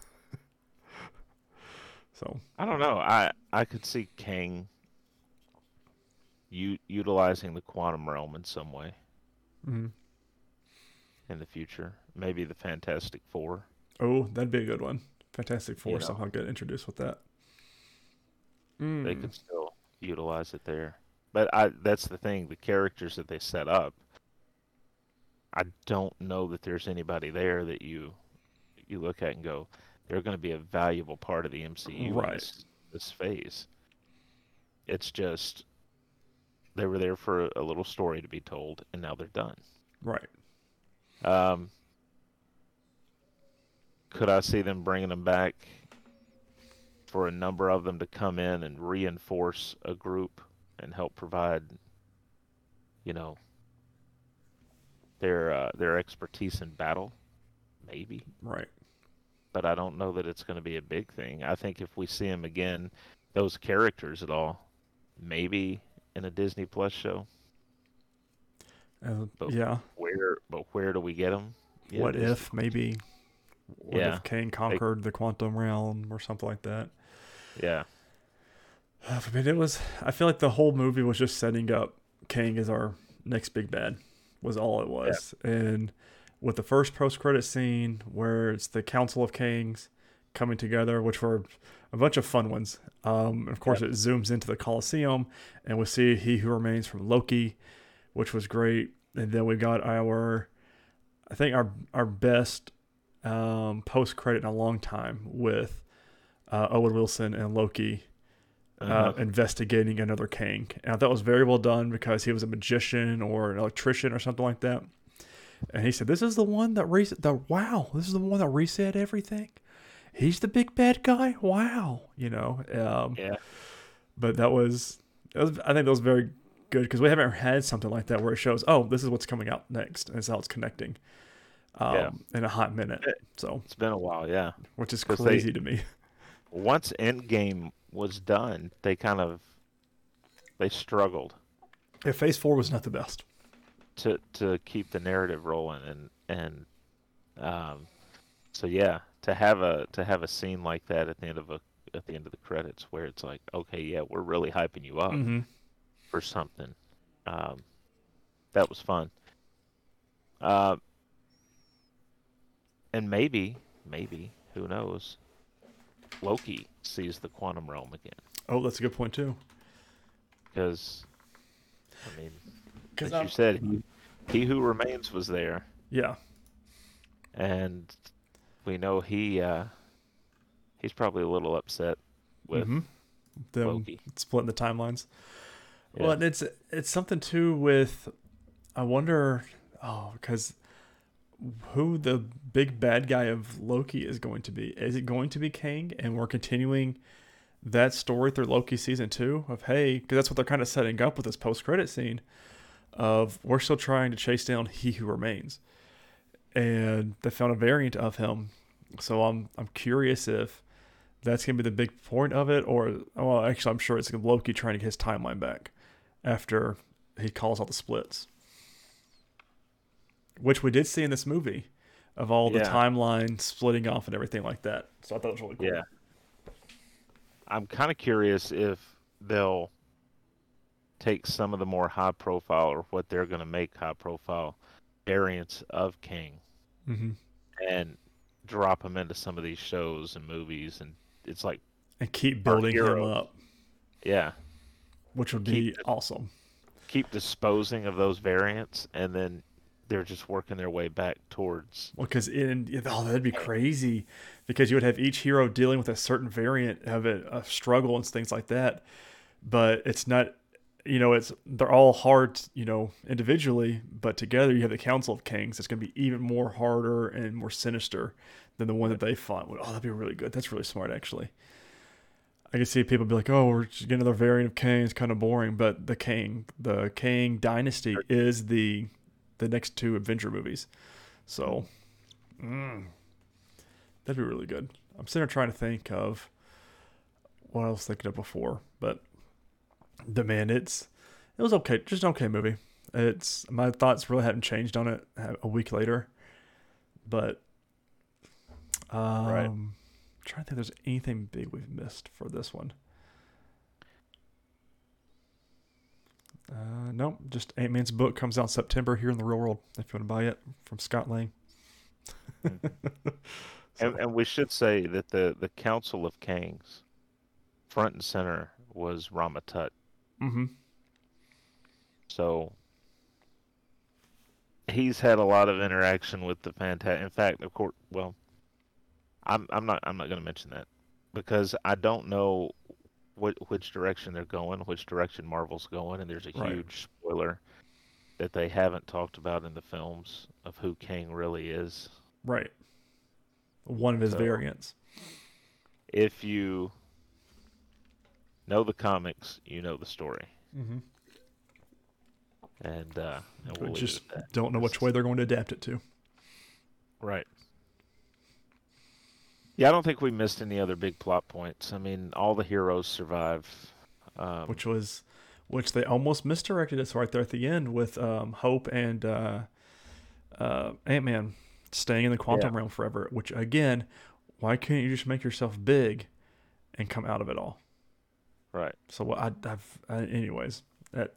so I don't know. I I could see Kang u- utilizing the quantum realm in some way mhm. in the future. Maybe the Fantastic Four. oh, that'd be a good one. Fantastic Four You know. somehow get introduced with that. they Mm. could still utilize it there. But I that's the thing, the characters that they set up, I don't know that there's anybody there that you you look at and go, they're going to be a valuable part of the MCU in Right. this, this phase. It's just they were there for a, a little story to be told, and now they're done. Right. Um, could I see them bringing them back for a number of them to come in and reinforce a group and help provide, you know, their uh, their expertise in battle, maybe. Right. But I don't know that it's going to be a big thing. I think if we see them again, those characters at all, maybe in a Disney Plus show. Uh, But yeah. Where, but where do we get them? what if maybe? What Yeah. if Kane conquered the quantum realm or something like that? Yeah, (sighs) I mean, it was. I feel like the whole movie was just setting up Kang as our next big bad. Was all it was, and with the first post-credit scene where it's the Council of Kings coming together, which were a bunch of fun ones. Um, of course, it zooms into the Colosseum, and we see He Who Remains from Loki, which was great. And then we got our, I think our our best um, post-credit in a long time with uh, Owen Wilson and Loki uh, Uh-huh. investigating another Kang. And I thought it was very well done because he was a magician or an electrician or something like that. And he said, "This is the one that reset. The wow, this is the one that reset everything. He's the big bad guy. Wow, you know." Um, yeah, but that was, that was, I think that was very good because we haven't had something like that where it shows, oh, this is what's coming out next, and it's how it's connecting. Um, Yeah. in a hot minute. So, it's been a while. Yeah. which is 'Cause they- crazy to me. Once Endgame was done, they kind of they struggled Yeah, Phase Four was not the best. to to keep the narrative rolling and and um so yeah to have a to have a scene like that at the end of a at the end of the credits where it's like okay yeah we're really hyping you up hmm for something um that was fun uh, and maybe maybe who knows Loki sees the quantum realm again Oh, that's a good point too. because I mean as you said he, he who remains was there yeah, and we know he uh, he's probably a little upset with Mhm. them Loki. splitting the timelines. Yeah. Well, and it's it's something too with I wonder oh because who the big bad guy of Loki is going to be? Is it going to be Kang? And we're continuing that story through Loki season two of hey, because that's what they're kind of setting up with this post credit scene of we're still trying to chase down He Who Remains, and they found a variant of him. So I'm I'm curious if that's gonna be the big point of it, or well, actually, I'm sure it's Loki trying to get his timeline back after he calls out the splits, which we did see in this movie of all the Yeah. timeline splitting off and everything like that. So I thought it was really cool. Yeah. I'm kind of curious if they'll take some of the more high profile or what they're going to make high profile variants of King hmm and drop him into some of these shows and movies and it's like and keep building him up, yeah which would be awesome. keep disposing of those variants and then they're just working their way back towards Well, because in oh, that'd be crazy, because you would have each hero dealing with a certain variant of a, a struggle and things like that. But it's not, you know, it's they're all hard, you know, individually, but together you have the Council of Kings. It's going to be even more harder and more sinister than the one that they fought. Oh, that'd be really good. That's really smart, actually. I can see people be like, "Oh, we're just getting another variant of Kang. It's kind of boring." But the Kang, the Kang dynasty, is the the next two adventure movies. So, mm, that'd be really good. I'm sitting here trying to think of what I was thinking of before, but the man, it's it was okay, just an okay movie. It's my thoughts really haven't changed on it a week later, but um, trying to think if there's anything big we've missed for this one. Uh, no, just Ant Man's book comes out September here in the real world. If you want to buy it from Scott Lang. (laughs) and, and we should say that the the Council of Kings front and center was Rama-Tut Mm-hmm. So he's had a lot of interaction with the fantastic. In fact, of course, well, I'm I'm not I'm not going to mention that because I don't know what which direction they're going, which direction Marvel's going, and there's a Right. huge spoiler that they haven't talked about in the films of who Kang really is. Right. One of his So- variants. If you know the comics, you know the story, Mm-hmm. and, uh, and we'll But leave it just don't know which way they're going to adapt it to. Right. Yeah, I don't think we missed any other big plot points. I mean, all the heroes survive. Um, which was which they almost misdirected us right there at the end with um, Hope and uh, uh, Ant Man staying in the quantum realm forever. Which again, why couldn't you just make yourself big and come out of it all? right. So what I, I've uh, anyways that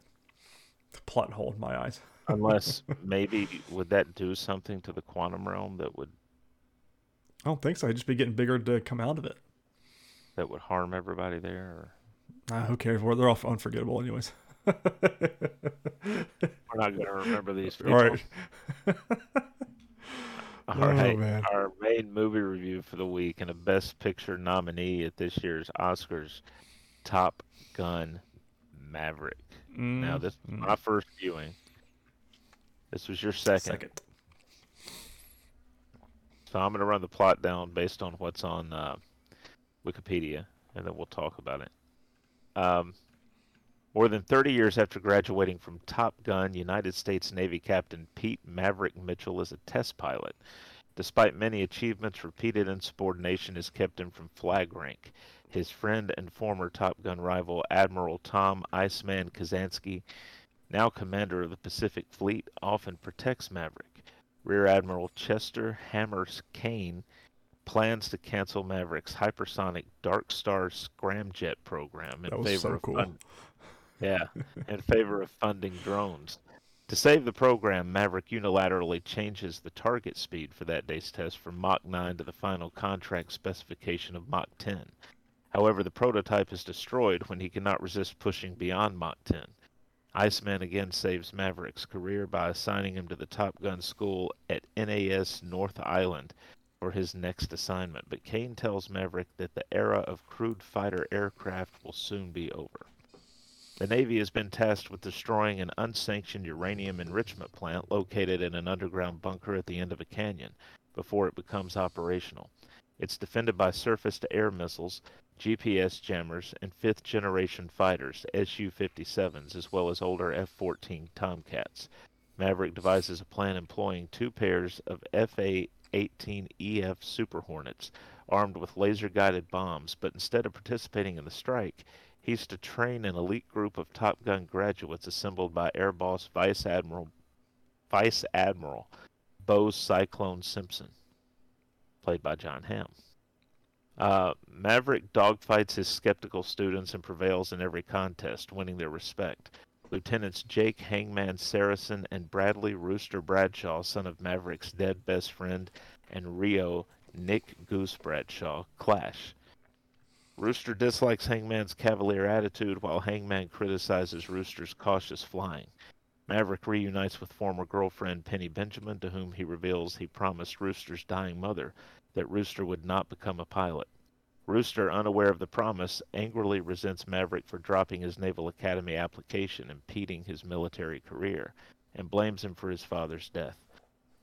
plot hole in my eyes. Unless (laughs) maybe would that do something to the quantum realm that would I don't think so. I'd just be getting bigger to come out of it. that would harm everybody there? Or... Uh, who cares? We're, they're all unforgettable, anyways. (laughs) We're not going to remember these people. All right. (laughs) All Oh, right. man. Our main movie review for the week and a Best Picture nominee at this year's Oscars, Top Gun Maverick. Now, this was Mm, my first viewing. This was your second. second. So I'm going to run the plot down based on what's on uh, Wikipedia, and then we'll talk about it. Um, more than 30 years after graduating from Top Gun, United States Navy Captain Pete Maverick Mitchell is a test pilot. Despite many achievements, repeated insubordination has kept him from flag rank. His friend and former Top Gun rival, Admiral Tom Iceman Kazansky, now commander of the Pacific Fleet, often protects Maverick. Rear Admiral Chester Hammers Cain plans to cancel Maverick's hypersonic Dark Star scramjet program in favor so of cool. fund- yeah, in favor of funding drones. To save the program, Maverick unilaterally changes the target speed for that day's test from Mach 9 to the final contract specification of Mach 10. However, the prototype is destroyed when he cannot resist pushing beyond Mach 10. Iceman again saves Maverick's career by assigning him to the Top Gun school at NAS North Island for his next assignment. But Cain tells Maverick that the era of crewed fighter aircraft will soon be over. The Navy has been tasked with destroying an unsanctioned uranium enrichment plant located in an underground bunker at the end of a canyon before it becomes operational. It's defended by surface to air missiles, GPS jammers, and fifth generation fighters, Su 57s, as well as older F 14 Tomcats. Maverick devises a plan employing two pairs of FA 18EF Super Hornets armed with laser guided bombs, but instead of participating in the strike, he's to train an elite group of Top Gun graduates assembled by Air Boss Vice Admiral Vice Admiral Bose Cyclone Simpson, played by Jon Hamm. Uh, Maverick dogfights his skeptical students and prevails in every contest, winning their respect. Lieutenants Jake Hangman Seresin and Bradley Rooster Bradshaw, son of Maverick's dead best friend, and RIO Nick Goose Bradshaw, clash. Rooster dislikes Hangman's cavalier attitude, while Hangman criticizes Rooster's cautious flying. Maverick reunites with former girlfriend Penny Benjamin, to whom he reveals he promised Rooster's dying mother that Rooster would not become a pilot. Rooster, unaware of the promise, angrily resents Maverick for dropping his Naval Academy application, impeding his military career, and blames him for his father's death.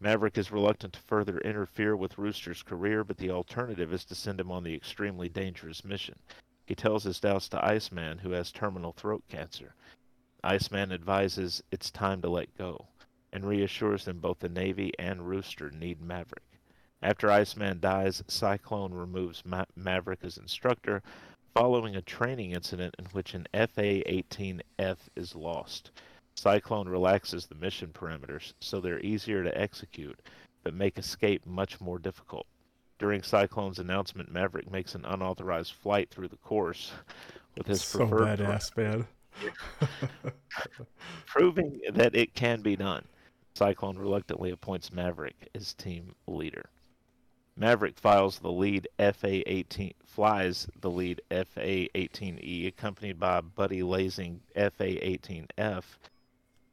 Maverick is reluctant to further interfere with Rooster's career, but the alternative is to send him on the extremely dangerous mission. He tells his doubts to Iceman, who has terminal throat cancer. Iceman advises it's time to let go, and reassures them both the Navy and Rooster need Maverick. After Iceman dies, Cyclone removes Ma- Maverick as instructor, following a training incident in which an FA 18F is lost. Cyclone relaxes the mission parameters so they're easier to execute, but make escape much more difficult. During Cyclone's announcement, Maverick makes an unauthorized flight through the course with his so preferred badass, man. (laughs) proving that it can be done. Cyclone reluctantly appoints Maverick as team leader. Maverick files the lead FA-18 flies the lead FA-18E accompanied by buddy lasing FA-18F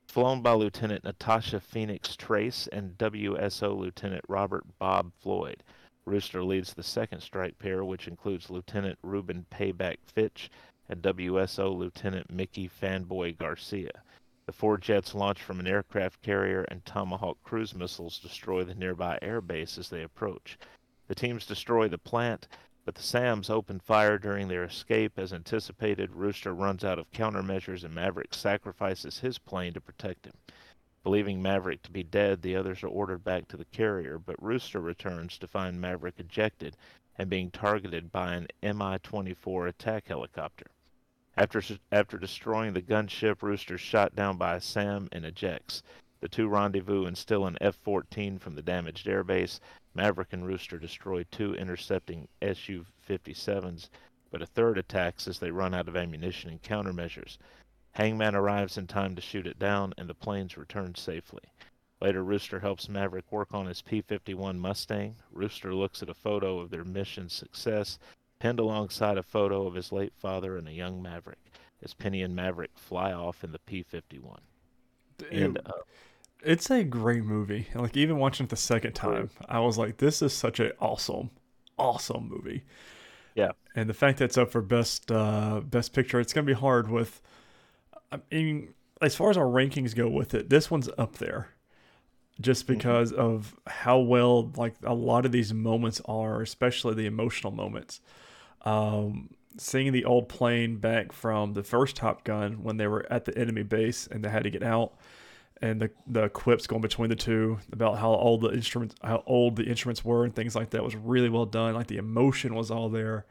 flown by Lieutenant Natasha Phoenix Trace and WSO Lieutenant Robert Bob Floyd. Rooster leads the second strike pair, which includes Lieutenant Reuben Payback Fitch and WSO Lieutenant Mickey Fanboy Garcia. The four jets launch from an aircraft carrier, and Tomahawk cruise missiles destroy the nearby air base as they approach. The teams destroy the plant, But the SAMs open fire during their escape. As anticipated, Rooster runs out of countermeasures and Maverick sacrifices his plane to protect him. Believing Maverick to be dead, the others are ordered back to the carrier, but Rooster returns to find Maverick ejected and being targeted by an Mi 24 attack helicopter. After, after destroying the gunship, Rooster shot down by SAM and ejects. The two rendezvous and steal an F 14 from the damaged airbase. Maverick and Rooster destroy two intercepting Su 57s, but a third attacks as they run out of ammunition and countermeasures. Hangman arrives in time to shoot it down, and the planes return safely. Later, Rooster helps Maverick work on his P 51 Mustang. Rooster looks at a photo of their mission's success, pinned alongside a photo of his late father and a young Maverick, as Penny and Maverick fly off in the P 51. And uh, it's a great movie. Like even watching it the second time, I was like, "This is such an awesome, awesome movie." Yeah, and the fact that it's up for best uh, best picture, it's gonna be hard with. I mean, as far as our rankings go with it, this one's up there, just mm-hmm. because mm-hmm. of how well like a lot of these moments are, especially the emotional moments. Um, seeing the old plane back from the first Top Gun when they were at the enemy base and they had to get out, and the the quips going between the two about how old the instruments how old the instruments were and things like that was really well done. Like the emotion was all there.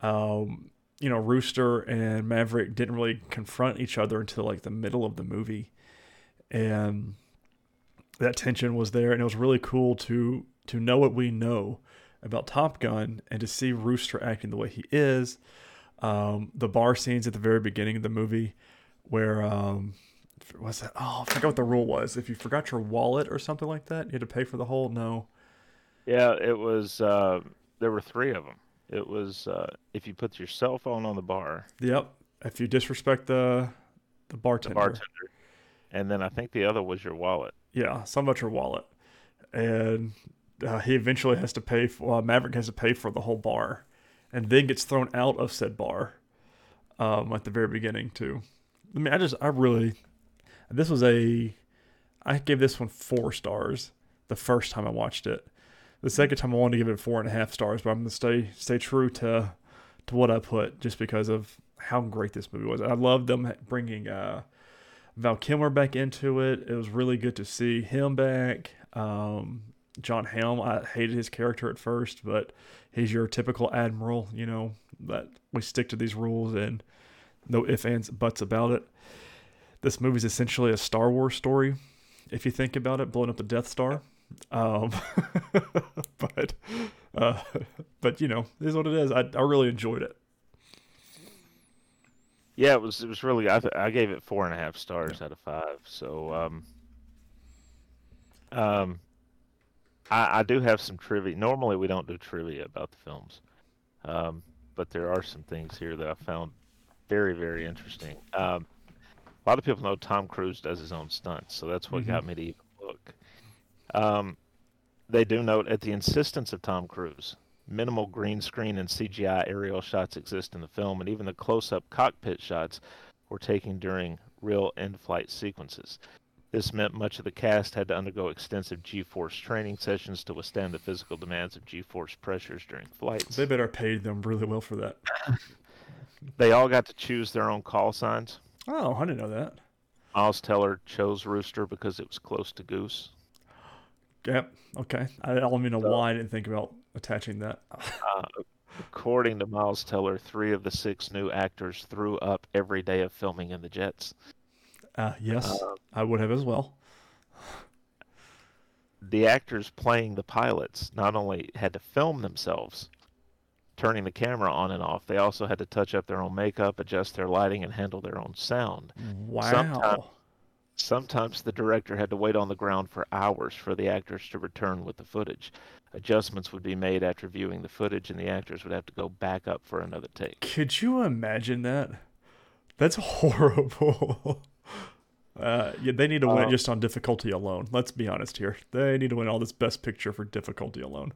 Um, you know, Rooster and Maverick didn't really confront each other until like the middle of the movie, and that tension was there, and it was really cool to to know what we know about Top Gun and to see Rooster acting the way he is. Um, the bar scenes at the very beginning of the movie, where um, what's that? Oh, I forgot what the rule was. If you forgot your wallet or something like that, you had to pay for the whole. No. Yeah, it was. Uh, there were three of them. It was uh, if you put your cell phone on the bar. Yep. If you disrespect the the bartender. The bartender. And then I think the other was your wallet. Yeah, some about your wallet, and uh, he eventually has to pay for. Uh, Maverick has to pay for the whole bar, and then gets thrown out of said bar. Um, at the very beginning too. I mean, I just I really this was a, I gave this one four stars the first time I watched it. The second time I wanted to give it four and a half stars, but I'm gonna stay stay true to to what I put just because of how great this movie was. I love them bringing uh, Val Kilmer back into it. It was really good to see him back. Um, Jon Hamm, I hated his character at first, but he's your typical admiral. You know that we stick to these rules and no ifs ands buts about it this movie is essentially a Star Wars story, if you think about it, blowing up the Death Star. Um, (laughs) but uh, but you know, is what it is. I I really enjoyed it. Yeah, it was it was really. I I gave it four and a half stars yeah. out of five. So um, um, I I do have some trivia. Normally we don't do trivia about the films, um, but there are some things here that I found very very interesting. Um, a lot of people know Tom Cruise does his own stunts, so that's what mm-hmm. got me to even look. Um, they do note at the insistence of Tom Cruise, minimal green screen and CGI aerial shots exist in the film, and even the close-up cockpit shots were taken during real in-flight sequences. This meant much of the cast had to undergo extensive G-force training sessions to withstand the physical demands of G-force pressures during flights. They better paid them really well for that. (laughs) they all got to choose their own call signs. Oh, I didn't know that. Miles Teller chose Rooster because it was close to Goose. (gasps) Yep. Okay. I don't even know so, why I didn't think about attaching that. (laughs) uh, according to Miles Teller, three of the six new actors threw up every day of filming in the jets. Uh, yes, uh, I would have as well. The actors playing the pilots not only had to film themselves, turning the camera on and off. They also had to touch up their own makeup, adjust their lighting, and handle their own sound. Wow. Sometimes, sometimes the director had to wait on the ground for hours for the actors to return with the footage. Adjustments would be made after viewing the footage, and the actors would have to go back up for another take. Could you imagine that? That's (laughs) horrible. Uh, yeah, they need to win um, just on difficulty alone. Let's be honest here. They need to win all this best picture for difficulty alone.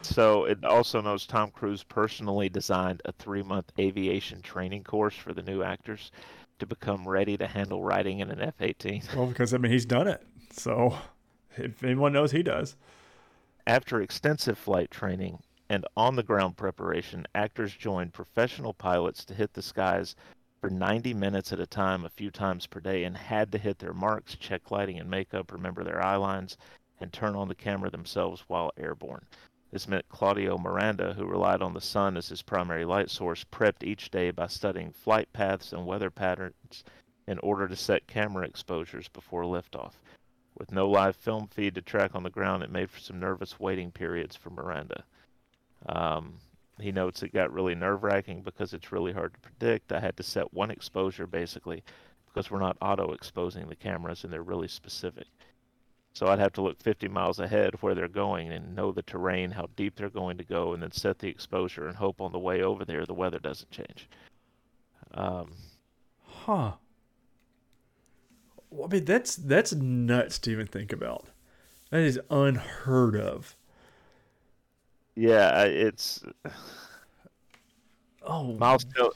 So it also knows Tom Cruise personally designed a three month aviation training course for the new actors to become ready to handle riding in an F 18. Well, because, I mean, he's done it. So if anyone knows, he does. After extensive flight training, and on the ground preparation, actors joined professional pilots to hit the skies for 90 minutes at a time, a few times per day, and had to hit their marks, check lighting and makeup, remember their eye lines, and turn on the camera themselves while airborne. This meant Claudio Miranda, who relied on the sun as his primary light source, prepped each day by studying flight paths and weather patterns in order to set camera exposures before liftoff. With no live film feed to track on the ground, it made for some nervous waiting periods for Miranda. Um, he notes it got really nerve wracking because it's really hard to predict. I had to set one exposure basically because we're not auto exposing the cameras and they're really specific. So I'd have to look 50 miles ahead where they're going and know the terrain, how deep they're going to go, and then set the exposure and hope on the way over there the weather doesn't change. Um, Huh. Well, I mean, that's that's nuts to even think about. That is unheard of. Yeah, it's (sighs) Oh, Miles Teller.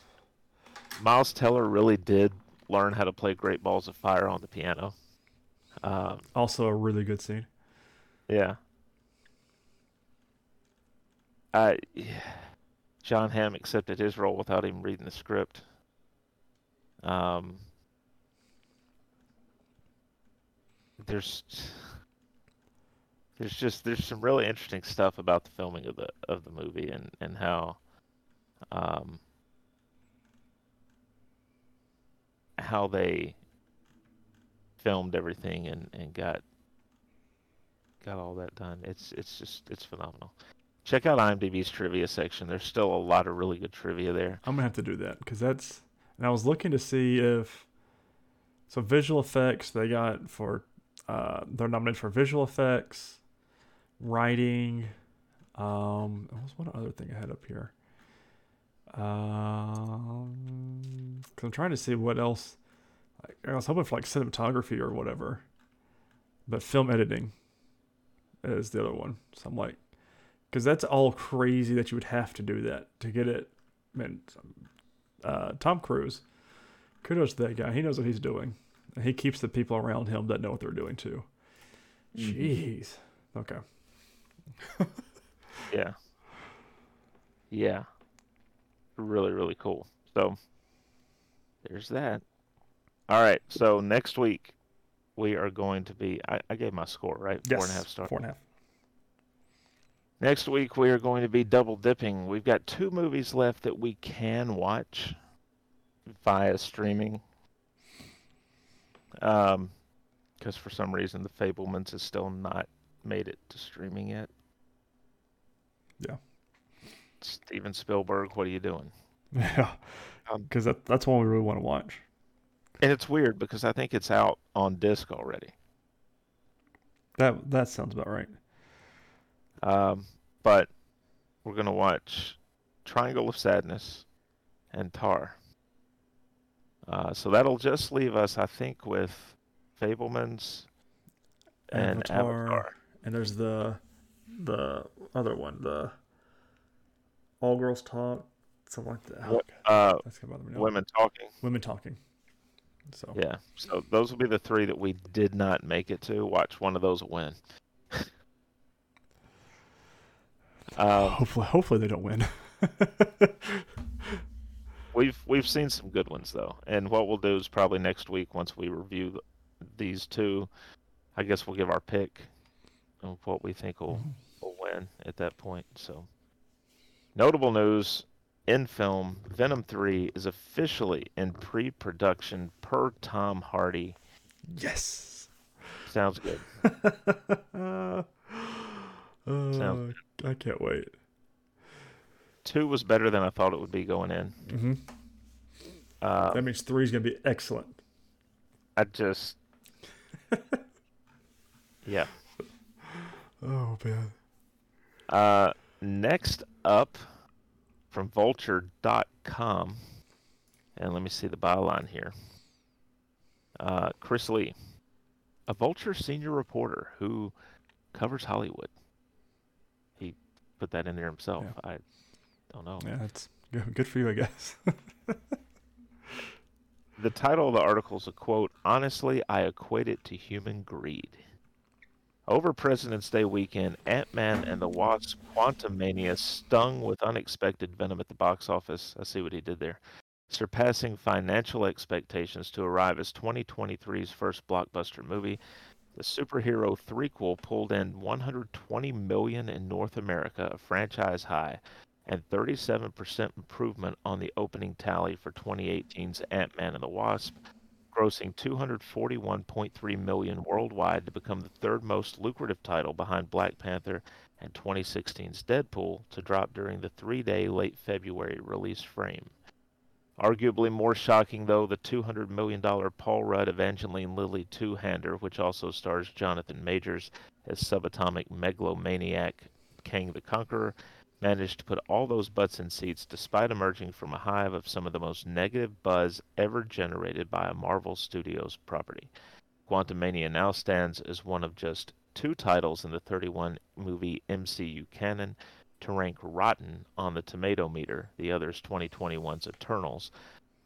Miles Teller really did learn how to play Great Balls of Fire on the piano. Um, also a really good scene. Yeah. I Jon Hamm accepted his role without even reading the script. Um, there's there's just there's some really interesting stuff about the filming of the of the movie and and how um how they filmed everything and and got got all that done. It's it's just it's phenomenal. Check out IMDb's trivia section. There's still a lot of really good trivia there. I'm gonna have to do that because that's. And I was looking to see if. So visual effects they got for, uh, they're nominated for visual effects, writing. Um, what was one other thing I had up here? Um, cause I'm trying to see what else. Like, I was hoping for like cinematography or whatever, but film editing is the other one. So I'm like, because that's all crazy that you would have to do that to get it. Man, uh, Tom Cruise, kudos to that guy. He knows what he's doing. And he keeps the people around him that know what they're doing too. Jeez. Okay. (laughs) Yeah. Yeah. Really, really cool. So there's that. All right. So next week we are going to be I, I gave my score, right? Yes. Four and a half stars. Four and a half. Next week we are going to be double dipping. We've got two movies left that we can watch via streaming. Um, because for some reason the Fabelmans has still not made it to streaming yet. Yeah. Steven Spielberg, what are you doing? (laughs) Yeah. Um, Because that, that's one we really want to watch. And it's weird because I think it's out on disc already. That that sounds about right. Um, but we're gonna watch Triangle of Sadness and Tar. Uh, so that'll just leave us, I think, with Fabelmans and Avatar. Avatar. And there's the the other one, the All Girls Talk, something like that. What- Uh, That's gonna bother me now. women talking. Women talking. So Yeah. So those will be the three that we did not make it to. Watch one of those win. (laughs) um, hopefully hopefully they don't win. (laughs) We've we've seen some good ones though, and what we'll do is probably next week once we review these two, I guess we'll give our pick of what we think will will win at that point. So, notable news in film: Venom Three is officially in pre-production per Tom Hardy. yes. Sounds good. (laughs) uh, Sounds I can't wait. Two was better than I thought it would be going in. hmm Uh, That means three is gonna be excellent. I just, (laughs) yeah. Oh man. Uh, next up from vulture.com, and let me see the byline here. Uh, Chris Lee, a Vulture senior reporter who covers Hollywood. He put that in there himself. I don't know. Yeah, good, good for you, I guess. (laughs) The title of the article is a quote Honestly, I equate it to human greed. Over President's Day weekend, Ant Man and the Wasp Quantumania stung with unexpected venom at the box office. I see what he did there. Surpassing financial expectations to arrive as 2023's first blockbuster movie, the superhero threequel pulled in 120 million in North America, a franchise high, and 37% improvement on the opening tally for 2018's Ant-Man and the Wasp, grossing 241.3 million worldwide to become the third most lucrative title behind Black Panther and 2016's Deadpool to drop during the 3-day late February release frame. Arguably more shocking, though, the $200 million Paul Rudd Evangeline Lilly two-hander, which also stars Jonathan Majors as subatomic megalomaniac Kang the Conqueror, managed to put all those butts in seats despite emerging from a hive of some of the most negative buzz ever generated by a Marvel Studios property. Quantumania now stands as one of just two titles in the 31 movie MCU canon to rank rotten on the Tomatometer, the other's 2021's Eternals.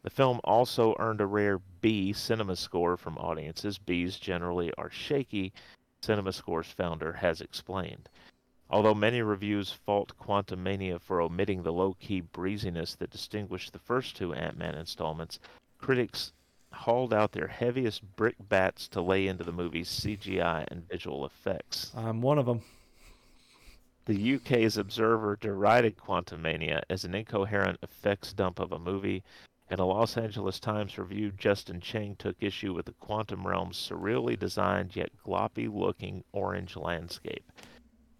The film also earned a rare B CinemaScore from audiences. Bs generally are shaky, CinemaScore's founder has explained. Although many reviews fault Quantumania for omitting the low key breeziness that distinguished the first two Ant Man installments, critics hauled out their heaviest brick bats to lay into the movie's CGI and visual effects. I'm one of them. The UK's Observer derided Quantumania as an incoherent effects dump of a movie, and a Los Angeles Times review Justin Chang took issue with the quantum realm's surreally designed yet gloppy looking orange landscape.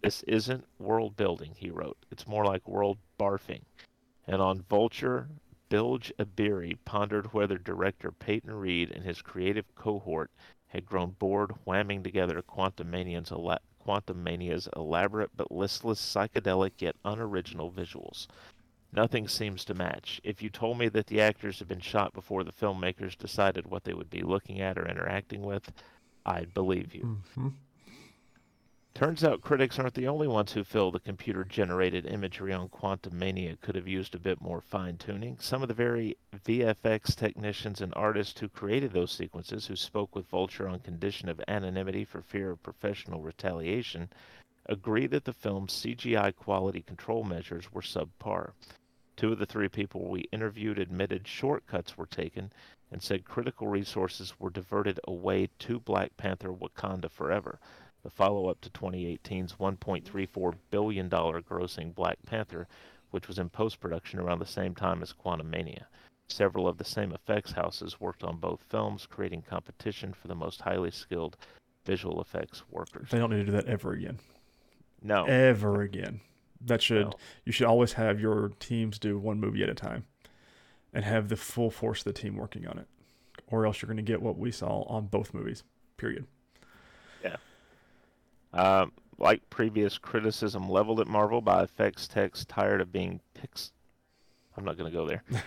This isn't world building, he wrote. It's more like world barfing. And on Vulture, Bilge Ebiri pondered whether director Peyton Reed and his creative cohort had grown bored whamming together Quantumania's elaborate but listless, psychedelic yet unoriginal visuals. Nothing seems to match. If you told me that the actors had been shot before the filmmakers decided what they would be looking at or interacting with, I'd believe you. Mm-hmm. Turns out critics aren't the only ones who feel the computer generated imagery on Quantumania could have used a bit more fine tuning. Some of the very VFX technicians and artists who created those sequences, who spoke with Vulture on condition of anonymity for fear of professional retaliation, agree that the film's CGI quality control measures were subpar. Two of the three people we interviewed admitted shortcuts were taken and said critical resources were diverted away to Black Panther Wakanda Forever the follow up to 2018's $1.34 billion grossing Black Panther, which was in post production around the same time as Quantumania. Several of the same effects houses worked on both films, creating competition for the most highly skilled visual effects workers. They don't need to do that ever again. No. Ever again. That should No. you should always have your teams do one movie at a time and have the full force of the team working on it. Or else you're going to get what we saw on both movies. Period. Um, like previous criticism leveled at Marvel by effects techs tired of being pix. I'm not going to go there. (laughs)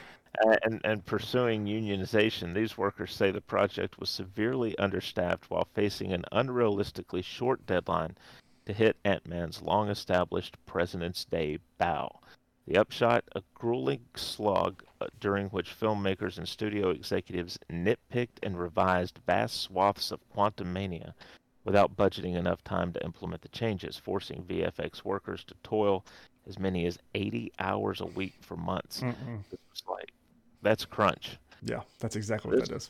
Uh, and, and pursuing unionization, these workers say the project was severely understaffed while facing an unrealistically short deadline to hit Ant Man's long established President's Day bow. The upshot, a grueling slog uh, during which filmmakers and studio executives nitpicked and revised vast swaths of Quantumania without budgeting enough time to implement the changes, forcing VFX workers to toil as many as 80 hours a week for months. Like, that's crunch. Yeah, that's exactly what This- that is.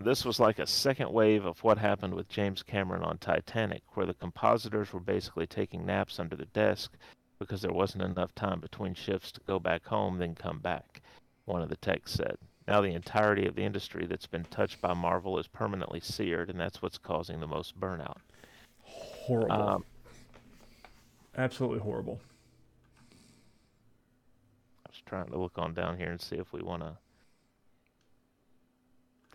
This was like a second wave of what happened with James Cameron on Titanic, where the compositors were basically taking naps under the desk because there wasn't enough time between shifts to go back home, then come back, one of the techs said. Now the entirety of the industry that's been touched by Marvel is permanently seared, and that's what's causing the most burnout. Horrible. Um, Absolutely horrible. I was trying to look on down here and see if we want to.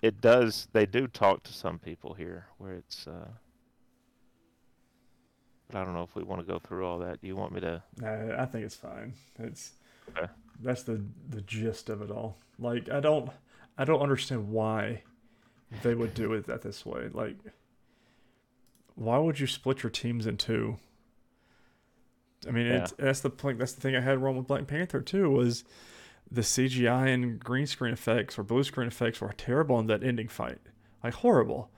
It does. They do talk to some people here where it's. Uh... But I don't know if we want to go through all that. Do you want me to? Nah, I think it's fine. It's Okay. that's the the gist of it all. Like I don't I don't understand why they would do it that this way. Like why would you split your teams in two? I mean, it's, that's the point. That's the thing I had wrong with Black Panther too. Was the CGI and green screen effects or blue screen effects were terrible in that ending fight, like horrible.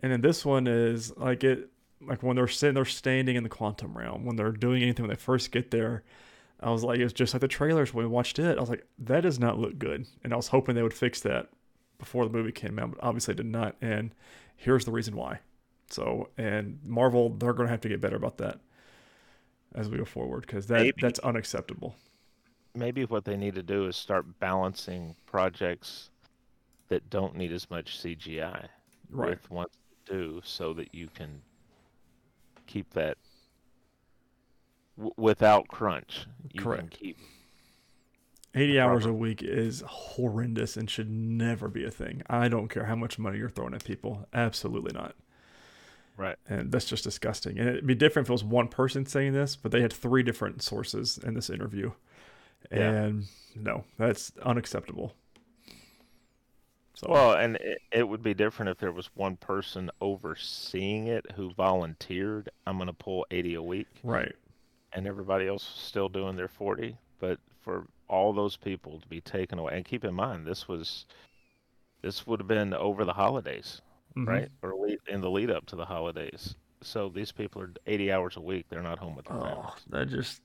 And then this one is like it like when they're sitting, they're standing in the quantum realm, when they're doing anything when they first get there. I was like, it's just like the trailers when we watched it. I was like, that does not look good, and I was hoping they would fix that before the movie came out, but obviously it did not. And here's the reason why. So, and Marvel, they're going to have to get better about that as we go forward because that Maybe. that's unacceptable. Maybe what they need to do is start balancing projects that don't need as much CGI Right. with ones that do, so that you can keep that w- without crunch. You can Correct. keep 80 hours a week is horrendous and should never be a thing. I don't care how much money you're throwing at people. Absolutely not. right. And that's just disgusting. And it'd be different if it was one person saying this, but they had three different sources in this interview. Yeah. And no, that's unacceptable. So, Well, and it, it would be different if there was one person overseeing it who volunteered. I'm going to pull 80 a week, right. And everybody else was still doing their 40. But for all those people to be taken away, and keep in mind, this was this would have been over the holidays, Mhm. right, or in the lead up to the holidays. So these people are 80 hours a week. They're not home with their Oh, families. that just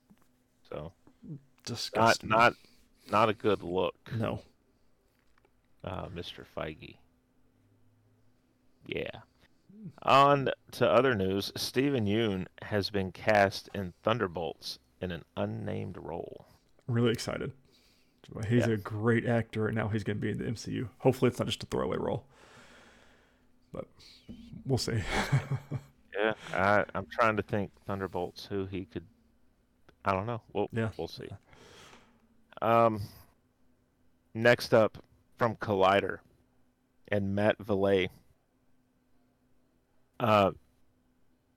So not disgusting. not not a good look, no. uh, Mr. Feige. Yeah. On to other news, Steven Yeun has been cast in Thunderbolts in an unnamed role. Really excited. He's a great actor, and now he's going to be in the MCU. Hopefully, it's not just a throwaway role. But we'll see. (laughs) Yeah, I, I'm trying to think Thunderbolts who he could. I don't know. We'll Yeah. we'll see. Um. Next up, from Collider, and Matt Villei. Uh,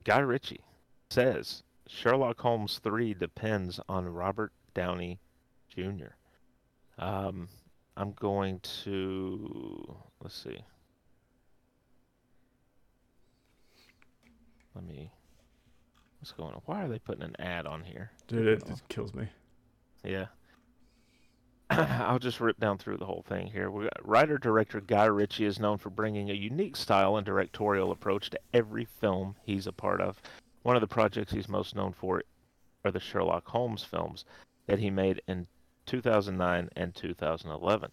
Guy Ritchie says Sherlock Holmes three depends on Robert Downey Jr. Um, I'm going to let's see. Let me. What's going on? Why are they putting an ad on here? Dude, it, it kills me. Yeah. (coughs) I'll just rip down through the whole thing here. Writer director Guy Ritchie is known for bringing a unique style and directorial approach to every film he's a part of. One of the projects he's most known for are the Sherlock Holmes films that he made in 2009 and 2011.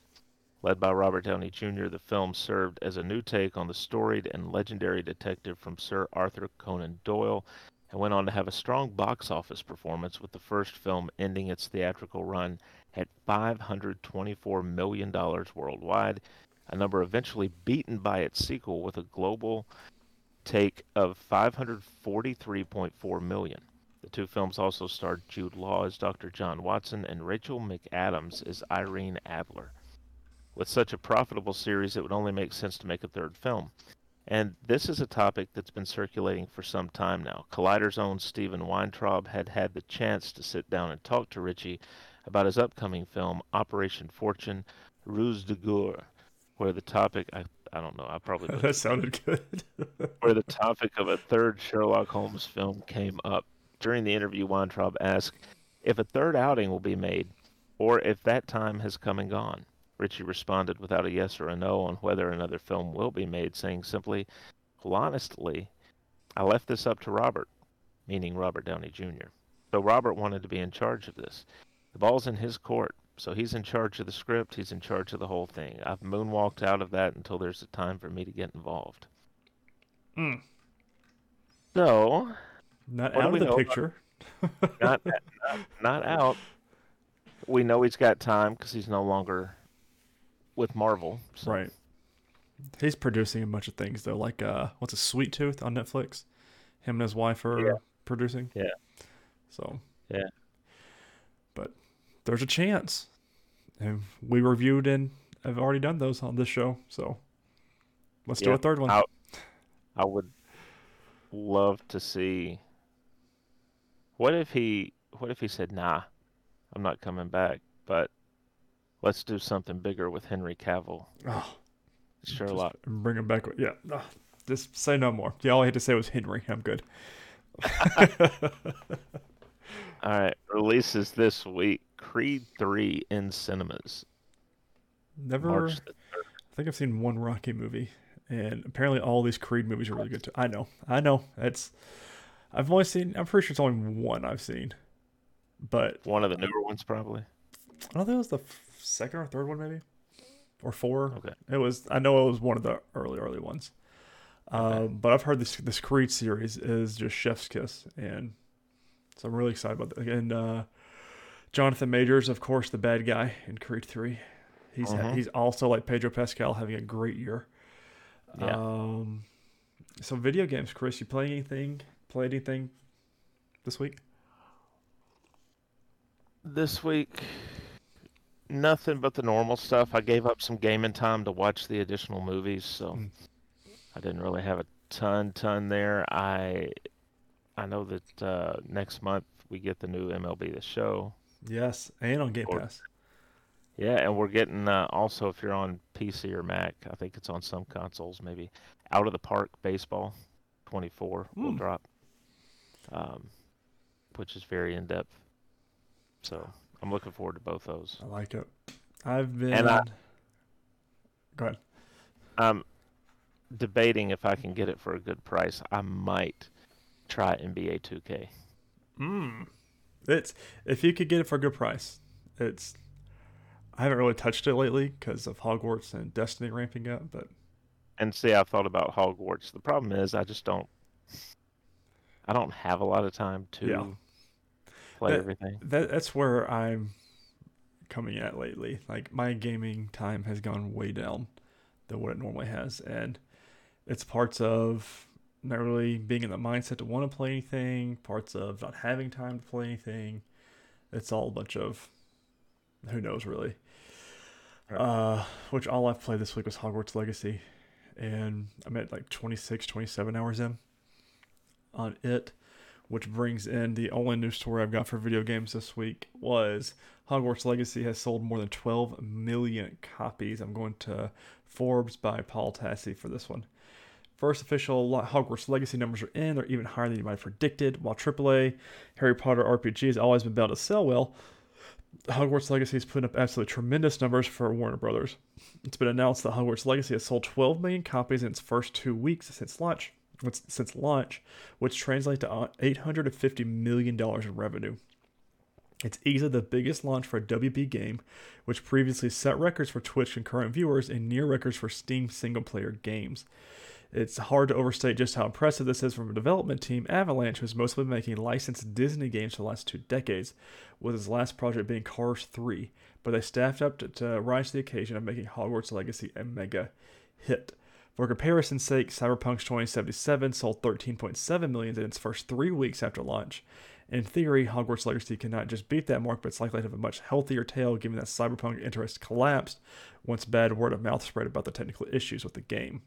Led by Robert Downey Jr., the film served as a new take on the storied and legendary detective from Sir Arthur Conan Doyle and went on to have a strong box office performance with the first film ending its theatrical run at $524 million worldwide, a number eventually beaten by its sequel with a global take of 543.4 million. The two films also starred Jude Law as Dr. John Watson and Rachel McAdams as Irene Adler. With such a profitable series, it would only make sense to make a third film. And this is a topic that's been circulating for some time now. Collider's own Steven Weintraub had had the chance to sit down and talk to Ritchie about his upcoming film, Operation Fortune, Ruse de Gour, where the topic, I, I don't know, I probably (laughs) that sounded good. (laughs) where the topic of a third Sherlock Holmes film came up. During the interview, Weintraub asked if a third outing will be made, or if that time has come and gone. Ritchie responded without a yes or a no on whether another film will be made, saying simply, Well, honestly, I left this up to Robert, meaning Robert Downey Jr. So Robert wanted to be in charge of this. The ball's in his court, so he's in charge of the script, he's in charge of the whole thing. I've moonwalked out of that until there's a time for me to get involved. Hmm. So, Not out of the know about- picture. not, (laughs) not not out. We know he's got time because he's no longer with Marvel. So. Right. He's producing a bunch of things though, like uh, what's a Sweet Tooth on Netflix? Him and his wife are Yeah. producing. Yeah. So. Yeah. There's a chance, and we reviewed and I've already done those on this show. So let's do a third one. I, I would love to see. What if he? What if he said, "Nah, I'm not coming back," but let's do something bigger with Henry Cavill, Oh, Sherlock. bring him back. Yeah. Ah, just say no more. Yeah. All I had to say was Henry. I'm good. (laughs) (laughs) All right, releases this week. Creed three in cinemas. Never. I think I've seen one Rocky movie, and apparently all these Creed movies are really good too. I know, I know. It's I've only seen. I'm pretty sure it's only one I've seen, but One of the newer ones, probably. I don't think it was the second or third one, maybe, or four. Okay. It was. I know it was one of the early, early ones. Um, but I've heard this this Creed series is just chef's kiss, and so I'm really excited about that. And uh, Jonathan Majors, of course, the bad guy in Creed Three. He's Mhm. he's also like Pedro Pascal, having a great year. Yeah. Um, so video games, Chris, you play anything? Play anything this week? This week, nothing but the normal stuff. I gave up some gaming time to watch the additional movies, so Mm. I didn't really have a ton, ton there. I, I know that uh, next month we get the new MLB The Show. Yes, and on Game Or- Pass. Yeah, and we're getting uh, also if you're on PC or Mac, I think it's on some consoles, maybe Out of the Park Baseball 24 will Hmm. drop, um, which is very in depth. So I'm looking forward to both those. I like it. I've been. And I- Go ahead. I'm debating if I can get it for a good price. I might try NBA 2K. Mm. It's if you could get it for a good price. It's. I haven't really touched it lately because of Hogwarts and Destiny ramping up, but And see, I've thought about Hogwarts. The problem is, I just don't. I don't have a lot of time to Yeah. play That- everything. that that's where I'm coming at lately. Like my gaming time has gone way down than what it normally has, and it's parts of not really being in the mindset to want to play anything, parts of not having time to play anything. It's all a bunch of who knows really. Uh, which all I've played this week was Hogwarts Legacy, and I'm at like 26, 27 hours in on it which brings in the only news story I've got for video games this week was Hogwarts Legacy has sold more than 12 million copies. I'm going to Forbes by Paul Tassi for this one. First official Hogwarts Legacy numbers are in. They're even higher than you might have predicted. While AAA Harry Potter RPG has always been able to sell well, Hogwarts Legacy is putting up absolutely tremendous numbers for Warner Brothers. It's been announced that Hogwarts Legacy has sold 12 million copies in its first two weeks since launch. Since launch, which translates to uh, $850 million in revenue. It's easily the biggest launch for a WB game, which previously set records for Twitch concurrent viewers and near records for Steam single player games. It's hard to overstate just how impressive this is from a development team, Avalanche, who's mostly making licensed Disney games for the last two decades, with its last project being Cars 3. But they staffed up to, to rise to the occasion of making Hogwarts Legacy a mega hit. For comparison's sake, Cyberpunk 2077 sold 13.7 million in its first three weeks after launch. In theory, Hogwarts Legacy cannot just beat that mark, but it's likely to have a much healthier tail given that Cyberpunk interest collapsed once bad word of mouth spread about the technical issues with the game.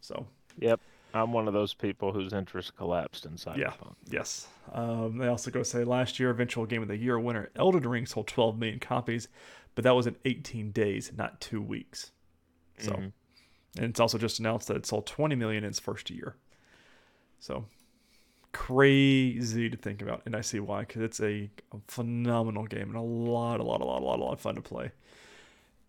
So, Yep, I'm one of those people whose interest collapsed in Cyberpunk. Yeah. yes. Um, they also go say last year, eventual Game of the Year winner Elden Ring sold 12 million copies, but that was in 18 days, not two weeks. So, Mhm. and it's also just announced that it sold 20 million in its first year. So crazy to think about, and I see why because it's a, a phenomenal game and a lot, a lot, a lot, a lot, a lot of fun to play.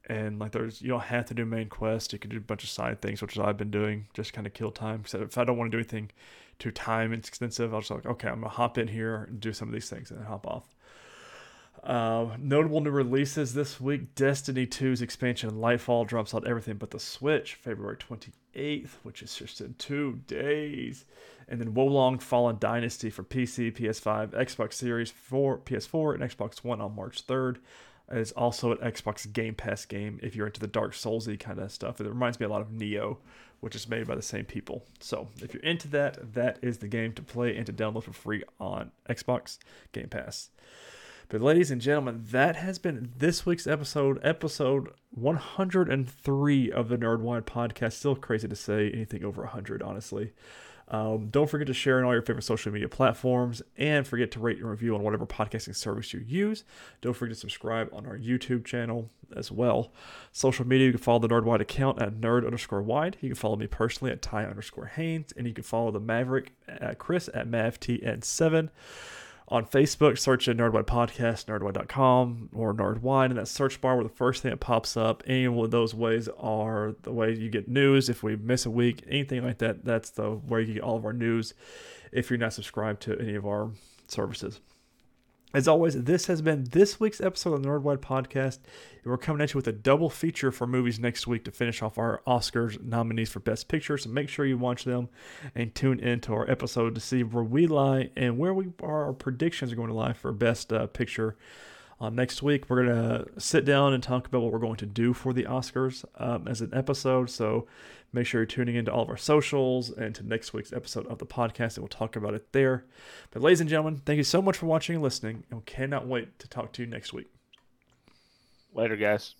And like, there's you don't have to do main quest; you can do a bunch of side things, which is I've been doing, just kind of kill time. because if I don't want to do anything too time extensive, I'll just like, okay, I'm gonna hop in here and do some of these things and then hop off. Uh, notable new releases this week Destiny 2's expansion Lightfall drops on everything but the Switch February 28th, which is just in two days. And then Wo Long Fallen Dynasty for PC, PS5, Xbox Series 4, PS4, and Xbox One on March 3rd. It's also an Xbox Game Pass game if you're into the Dark Soulsy kind of stuff. It reminds me a lot of Nioh, which is made by the same people. So if you're into that, that is the game to play and to download for free on Xbox Game Pass. But ladies and gentlemen, that has been this week's episode, episode 103 of the Nerd Wire podcast. Still crazy to say anything over 100, honestly. Um, don't forget to share on all your favorite social media platforms and forget to rate and review on whatever podcasting service you use. Don't forget to subscribe on our YouTube channel as well. Social media, you can follow the Nerd Wire account at nerd underscore wire. You can follow me personally at Ty underscore Haynes, and you can follow the Maverick at Chris at MavTN7. On Facebook, search a Nerd Wire Podcast, nerdwire.com, or Nerd Wire in that search bar where the first thing that pops up. Any of those ways are the way you get news. If we miss a week, anything like that, that's the where you get all of our news if you're not subscribed to any of our services. As always, this has been this week's episode of the Nerd Wire Podcast. We're coming at you with a double feature for movies next week to finish off our Oscars nominees for Best Picture. So make sure you watch them and tune into our episode to see where we lie and where we our predictions are going to lie for Best uh, Picture. Uh, next week, we're going to sit down and talk about what we're going to do for the Oscars um, as an episode. So make sure you're tuning into all of our socials and to next week's episode of the podcast, and we'll talk about it there. But, ladies and gentlemen, thank you so much for watching and listening, and we cannot wait to talk to you next week. Later, guys.